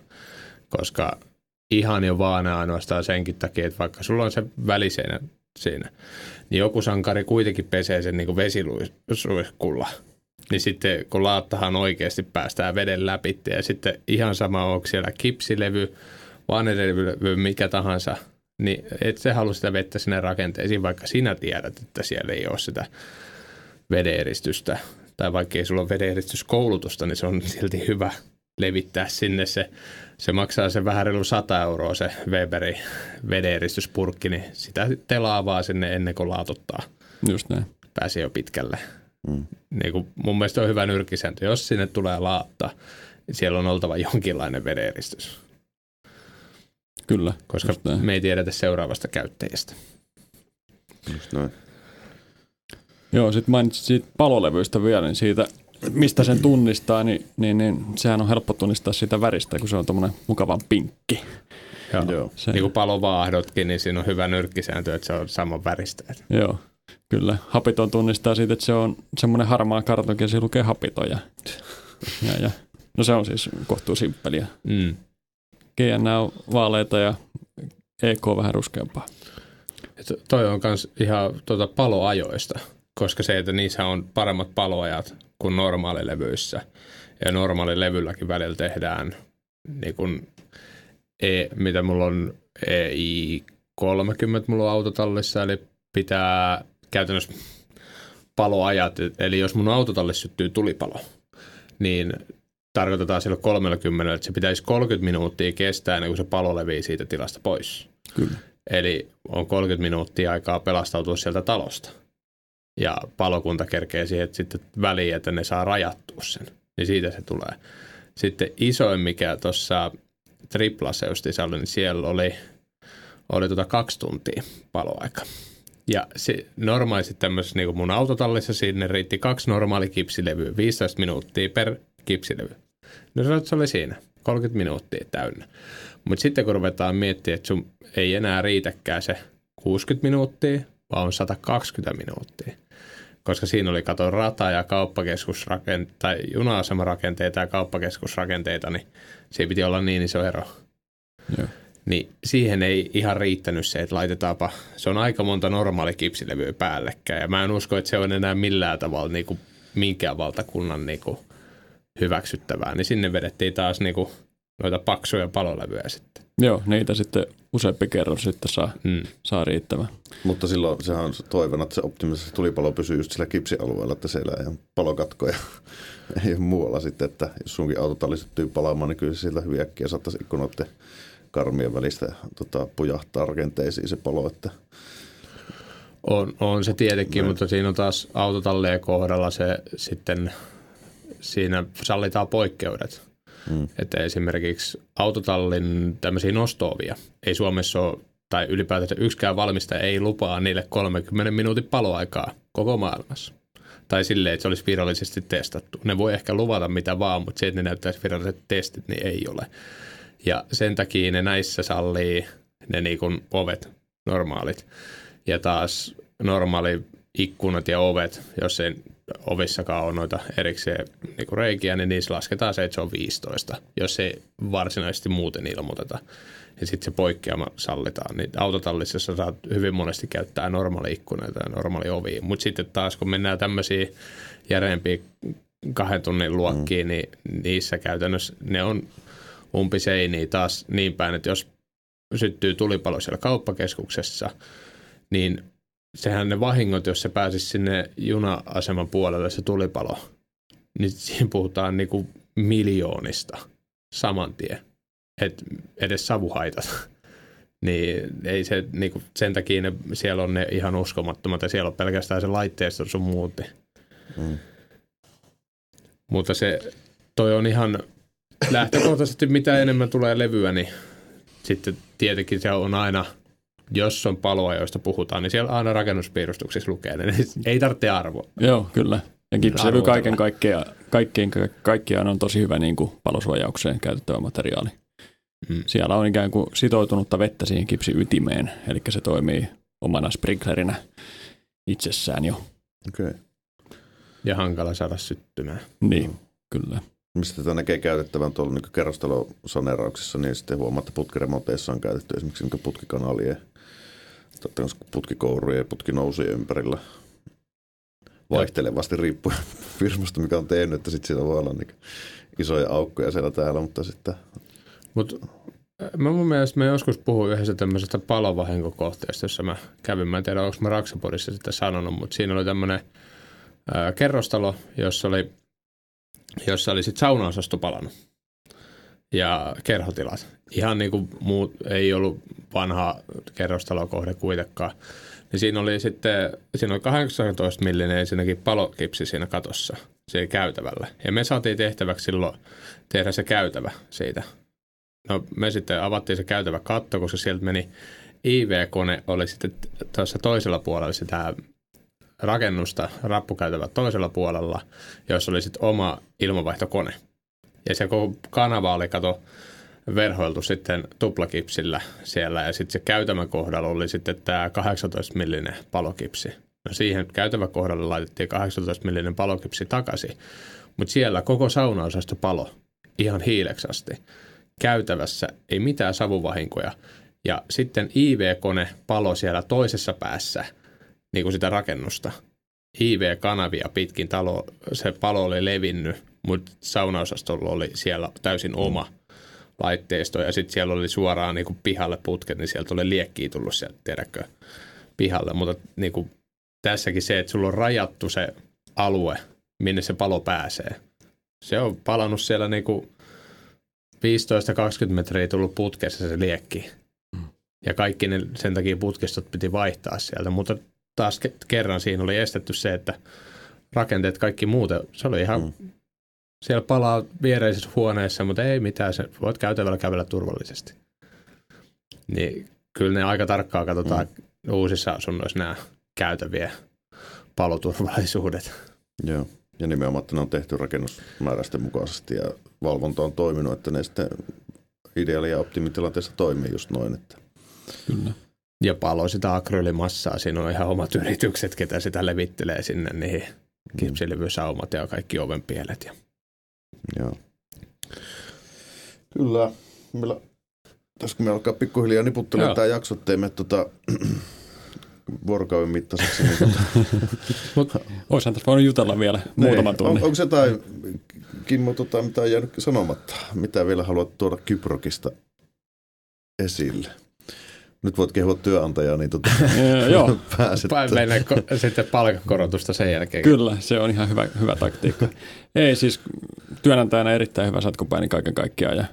Koska ihan jo vaan ainoastaan senkin takia, että vaikka sulla on se väliseinä siinä, niin joku sankari kuitenkin pesee sen niin vesiluiskulla. Niin sitten kun laattahan oikeasti päästään veden läpi ja sitten ihan sama onko siellä kipsilevy, vanerilevy, mikä tahansa, niin et se halua sitä vettä sinne rakenteisiin, vaikka sinä tiedät, että siellä ei ole sitä vedeeristystä tai vaikka ei sulla ole vedeneristyskoulutusta, niin se on silti hyvä levittää sinne se. Se maksaa se vähän reilu 100 euroa se Weberi vedeneristyspurkki, niin sitä telaa vaan sinne ennen kuin laatuttaa. Just näin. Pääsee jo pitkälle. Mm. Niin kuin mun mielestä on hyvä nyrkkisääntö. Jos sinne tulee laattaa, niin siellä on oltava jonkinlainen vedeneristys. Kyllä. Koska näin. me ei tiedetä seuraavasta käyttäjästä. Just noin. Joo, sitten mainitsit siitä palolevyistä vielä, niin siitä, mistä sen tunnistaa, niin, niin, niin sehän on helppo tunnistaa sitä väristä, kun se on tuommoinen mukavan pinkki. Joo. Joo. Se, Niin kuin palovaahdotkin, niin siinä on hyvä nyrkkisääntö, että se on saman väristä. Joo, kyllä. Hapiton tunnistaa siitä, että se on semmoinen harmaa kartonki ja siinä lukee hapiton. Ja, ja, ja. No se on siis kohtuu simppeliä. Mm. GN on vaaleita ja EK vähän ruskeampaa. Et toi on myös ihan tuota paloajoista, koska se, että niissä on paremmat paloajat kuin normaalilevyissä. Ja normaalilevylläkin välillä tehdään, niin kuin e, mitä mulla on EI 30 mulla on autotallissa, eli pitää käytännössä paloajat, eli jos mun autotallissa syttyy tulipalo, niin tarkoitetaan sillä 30, että se pitäisi 30 minuuttia kestää ennen kuin se palo levii siitä tilasta pois. Kyllä. Eli on 30 minuuttia aikaa pelastautua sieltä talosta. Ja palokunta kerkee siihen että sitten väliin, että ne saa rajattua sen. Niin siitä se tulee. Sitten isoin, mikä tuossa triplassa justiinsa oli, niin siellä oli, oli tota kaksi tuntia paloaika. Ja se, normaalisti tämmöisessä niin kuin mun autotallissa sinne riitti kaksi normaali kipsilevyä, 15 minuuttia per kipsilevy. No sanoit, että se oli siinä, 30 minuuttia täynnä. Mutta sitten kun ruvetaan miettimään, että sun ei enää riitäkään se 60 minuuttia, vaan on 120 minuuttia. Koska siinä oli kato rata- ja kauppakeskusrakenteita, tai juna-asemarakenteita ja kauppakeskusrakenteita, niin siinä piti olla niin iso ero. Joo. Niin siihen ei ihan riittänyt se, että laitetaanpa, se on aika monta normaali kipsilevyä päällekkäin. Ja mä en usko, että se on enää millään tavalla niin kuin minkään valtakunnan niin kuin hyväksyttävää. Niin sinne vedettiin taas niin kuin noita paksuja palolevyjä sitten. Joo, niitä sitten useampi kerros sitten saa, Mm. saa riittävän. Mutta silloin sehän on se toivona, että se optimisesti tulipalo pysyy just sillä kipsialueella, että siellä ei ole palokatkoja ei ole muualla sitten, että jos sunkin autotalli syttyy palaamaan, niin kyllä se sieltä hyvin äkkiä saattaisi ikkunoiden karmien välistä tota, pujahtaa rakenteisiin se palo, että On, on se tietenkin, mutta siinä on taas autotallien kohdalla se sitten, siinä sallitaan poikkeudet. Mm. Että esimerkiksi autotallin tämmöisiä nostoovia ei Suomessa ole, tai ylipäätään yksikään valmistaja ei lupaa niille 30 minuutin paloaikaa koko maailmassa. Tai silleen, että se olisi virallisesti testattu. Ne voi ehkä luvata mitä vaan, mutta se, että ne näyttäisi viralliset testit, niin ei ole. Ja sen takia ne näissä sallii ne niin kuin ovet, normaalit. Ja taas normaali ikkunat ja ovet, jos ei ovissakaan ole noita erikseen niin kuin reikiä, niin niissä lasketaan se, että se on 15, jos ei varsinaisesti muuten ilmoiteta. Ja sitten se poikkeama sallitaan. Niin autotallissa sä saat hyvin monesti käyttää normaali ikkunoita ja normaali ovi. Mutta sitten taas kun mennään tämmöisiä järeempiä kahden tunnin luokkiin, mm. niin niissä käytännössä ne on umpiseiniä taas niin päin, että jos syttyy tulipalo siellä kauppakeskuksessa, niin sehän ne vahingot, jos se pääsisi sinne juna-aseman puolelle se tulipalo, niin siinä puhutaan niinku miljoonista saman tien. Et edes savuhaitat. niin ei se, niinku, sen takia ne, siellä on ne ihan uskomattomat ja siellä on pelkästään se laitteisto sun muutti. Mm. Mutta se, toi on ihan lähtökohtaisesti mitä enemmän tulee levyä, niin sitten tietenkin se on aina, jos on paloa, joista puhutaan, niin siellä aina rakennuspiirustuksissa lukee, niin ei tarvitse arvoa. Joo, kyllä. Ja kipsilevy kaiken kaikkiaan, kaikkien, kaikkiaan on tosi hyvä niin kuin palosuojaukseen käytettävä materiaali. Mm. Siellä on ikään kuin sitoutunutta vettä siihen kipsin ytimeen, eli se toimii omana sprinklerinä itsessään jo. okei. Okay. Ja hankala saada syttymään. Niin, kyllä. Mistä tätä näkee käytettävän tuolla niin kerrostalosaneerauksessa, niin sitten huomaa, että putkiremonteissa on käytetty esimerkiksi niin putkikanalien, putkikourujen ja putkinousujen ympärillä vaihtelevasti riippuen firmasta, mikä on tehnyt, että sitten siellä voi olla niin isoja aukkoja siellä täällä, mutta sitten Mutta mä mun mielestä mä joskus puhuin yhdessä tämmöisestä palovahinkokohteesta, jossa mä kävin. Mä en tiedä, onko mä Raksapodissa sitä sanonut, mutta siinä oli tämmöinen ää, kerrostalo, jossa oli, jossa oli sitten saunaosasto palannut ja kerhotilat. Ihan niin kuin muut, ei ollut vanha kerrostalokohde kuitenkaan. Niin siinä oli sitten, siinä oli 18 millinen ensinnäkin palokipsi siinä katossa, siellä käytävällä. Ja me saatiin tehtäväksi silloin tehdä se käytävä siitä. No me sitten avattiin se käytävä katto, koska sieltä meni IV-kone oli sitten tuossa toisella puolella sitä rakennusta, rappukäytävä toisella puolella, jossa oli sitten oma ilmavaihtokone. Ja se koko kanava oli kato verhoiltu sitten tuplakipsillä siellä ja sitten se käytävän kohdalla oli sitten tämä 18 millinen palokipsi. No siihen käytävän kohdalle laitettiin 18 millinen palokipsi takaisin, mutta siellä koko saunaosasto palo ihan hiileksi asti. Käytävässä ei mitään savuvahinkoja. Ja sitten IV-kone palo siellä toisessa päässä, niin kuin sitä rakennusta. IV-kanavia pitkin talo, se palo oli levinnyt, mutta saunaosastolla oli siellä täysin oma laitteisto. Ja sitten siellä oli suoraan niin kuin pihalle putket, niin sieltä oli liekkiä tullut sieltä, tiedätkö, pihalle. Mutta niin kuin tässäkin se, että sulla on rajattu se alue, minne se palo pääsee. Se on palannut siellä niin kuin 15-20 metriä tullut putkessa se liekki. Ja kaikki ne, sen takia putkistot piti vaihtaa sieltä, mutta taas ke- kerran siinä oli estetty se, että rakenteet kaikki muuten, se oli ihan, mm. Siellä palaa viereisessä huoneessa, mutta ei mitään, se voit käytävällä kävellä turvallisesti. Niin kyllä ne aika tarkkaan katsotaan mm. uusissa asunnoissa nämä käytäviä paloturvallisuudet. Joo. Ja nimenomaan, että ne on tehty rakennusmääräisten mukaisesti ja valvonta on toiminut, että ne sitten ideaali- ja optimitilanteessa toimii just noin. Että. Kyllä. Ja palo sitä akryylimassaa, siinä on ihan omat yritykset, ketä sitä levittelee sinne niihin kipsilevysaumat ja kaikki ovenpielet. Ja. Joo. Kyllä. Meillä, tässä kun me alkaa pikkuhiljaa niputtelemaan tämä jakso, ettei me tota, vuorokauden mittaiseksi. Niin tota, Mut, Oishan tässä voinut jutella vielä muutaman on, tunnin. onko jotain, Kimmo, tota, mitä on jäänyt sanomatta? Mitä vielä haluat tuoda Kyprokista esille? Nyt voit kehua työnantajaa, niin tota, Joo, pääset. mennä ko- sitten palkankorotusta sen jälkeen. Kyllä, se on ihan hyvä, hyvä taktiikka. Ei siis työnantajana erittäin hyvä satkopaini kaiken kaikkiaan. Ja,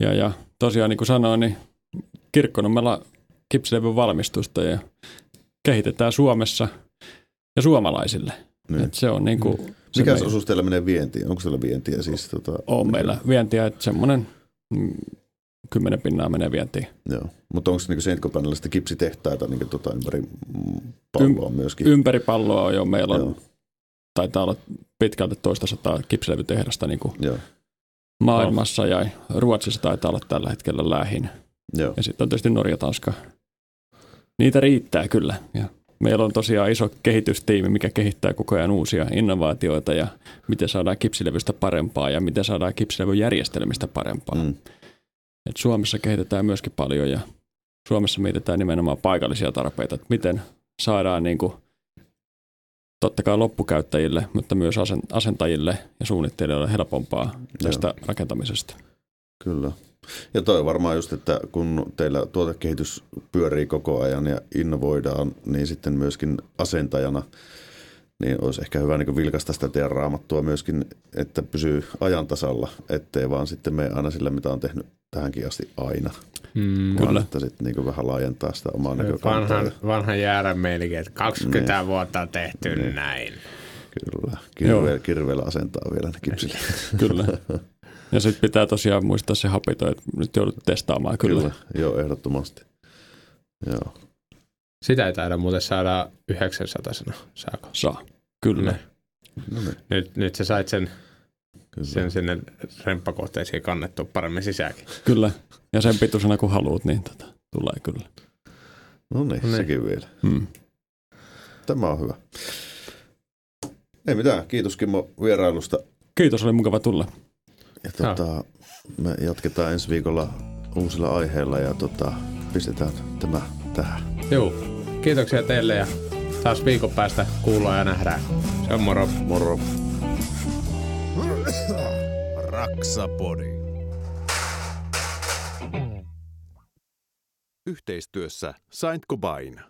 ja, ja tosiaan niin kuin sanoin, niin kirkkonummella kipsilevyn valmistusta ja kehitetään Suomessa ja suomalaisille. Niin. Et se on niin kuin, se Mikä meidän- se osuus teillä menee vientiin? Onko teillä vientiä siis? Tota, on meillä vientiä, että semmoinen mm, kymmenen pinnaa menee vientiin. Joo. Mutta onko niinku Seintkopanella sitten kipsitehtaita niin tota ympäri palloa myöskin? Ympäri palloa on jo, meillä on, Joo. taitaa olla pitkälti toista sataa kipsilevytehdasta niin kuin Joo. maailmassa ja Ruotsissa taitaa olla tällä hetkellä lähin. Joo. Ja sitten on tietysti Norja, Tanska. Niitä riittää kyllä. Ja meillä on tosiaan iso kehitystiimi, mikä kehittää koko ajan uusia innovaatioita ja miten saadaan kipsilevystä parempaa ja miten saadaan kipsilevyjärjestelmistä parempaa. Mm. Et Suomessa kehitetään myöskin paljon ja Suomessa mietitään nimenomaan paikallisia tarpeita, että miten saadaan niin kuin, totta kai loppukäyttäjille, mutta myös asen- asentajille ja suunnittelijoille helpompaa tästä rakentamisesta. Kyllä. Ja toi varmaan just, että kun teillä tuotekehitys pyörii koko ajan ja innovoidaan, niin sitten myöskin asentajana, niin olisi ehkä hyvä niin vilkaista sitä teidän raamattua myöskin, että pysyy ajan tasalla, ettei vaan sitten mene aina sillä, mitä on tehnyt tähänkin asti aina. Mm, Vaan Kyllä. että sitten niin vähän laajentaa sitä omaa näkökantaa. vanhan, vanhan jäärän meininki, että 20 Niin. vuotta on tehty Niin. näin. Kyllä. Kirveellä, kirveellä asentaa vielä ne kipsille. Kyllä. Ja sitten pitää tosiaan muistaa se hapito, että nyt joudut testaamaan kyllä. Kyllä. Joo, ehdottomasti. Joo. Sitä ei taida muuten saada 900 saako? Saa. Kyllä. No niin, Nyt, nyt sä sait sen, kyllä. sen sinne remppakohteisiin kannettua paremmin sisäänkin. Kyllä. Ja sen pituisena kun haluat, niin tota, tulee kyllä. No niin, Niin. sekin vielä. Mm. Tämä on hyvä. Ei mitään, kiitos Kimmo vierailusta. Kiitos, oli mukava tulla. Ja tota, me jatketaan ensi viikolla uusilla aiheilla ja tota, pistetään tämä tähän. Joo, kiitoksia teille ja taas viikon päästä kuullaan ja nähdään. Se on moro. Moro. Raksapodi. Yhteistyössä Saint Cobain.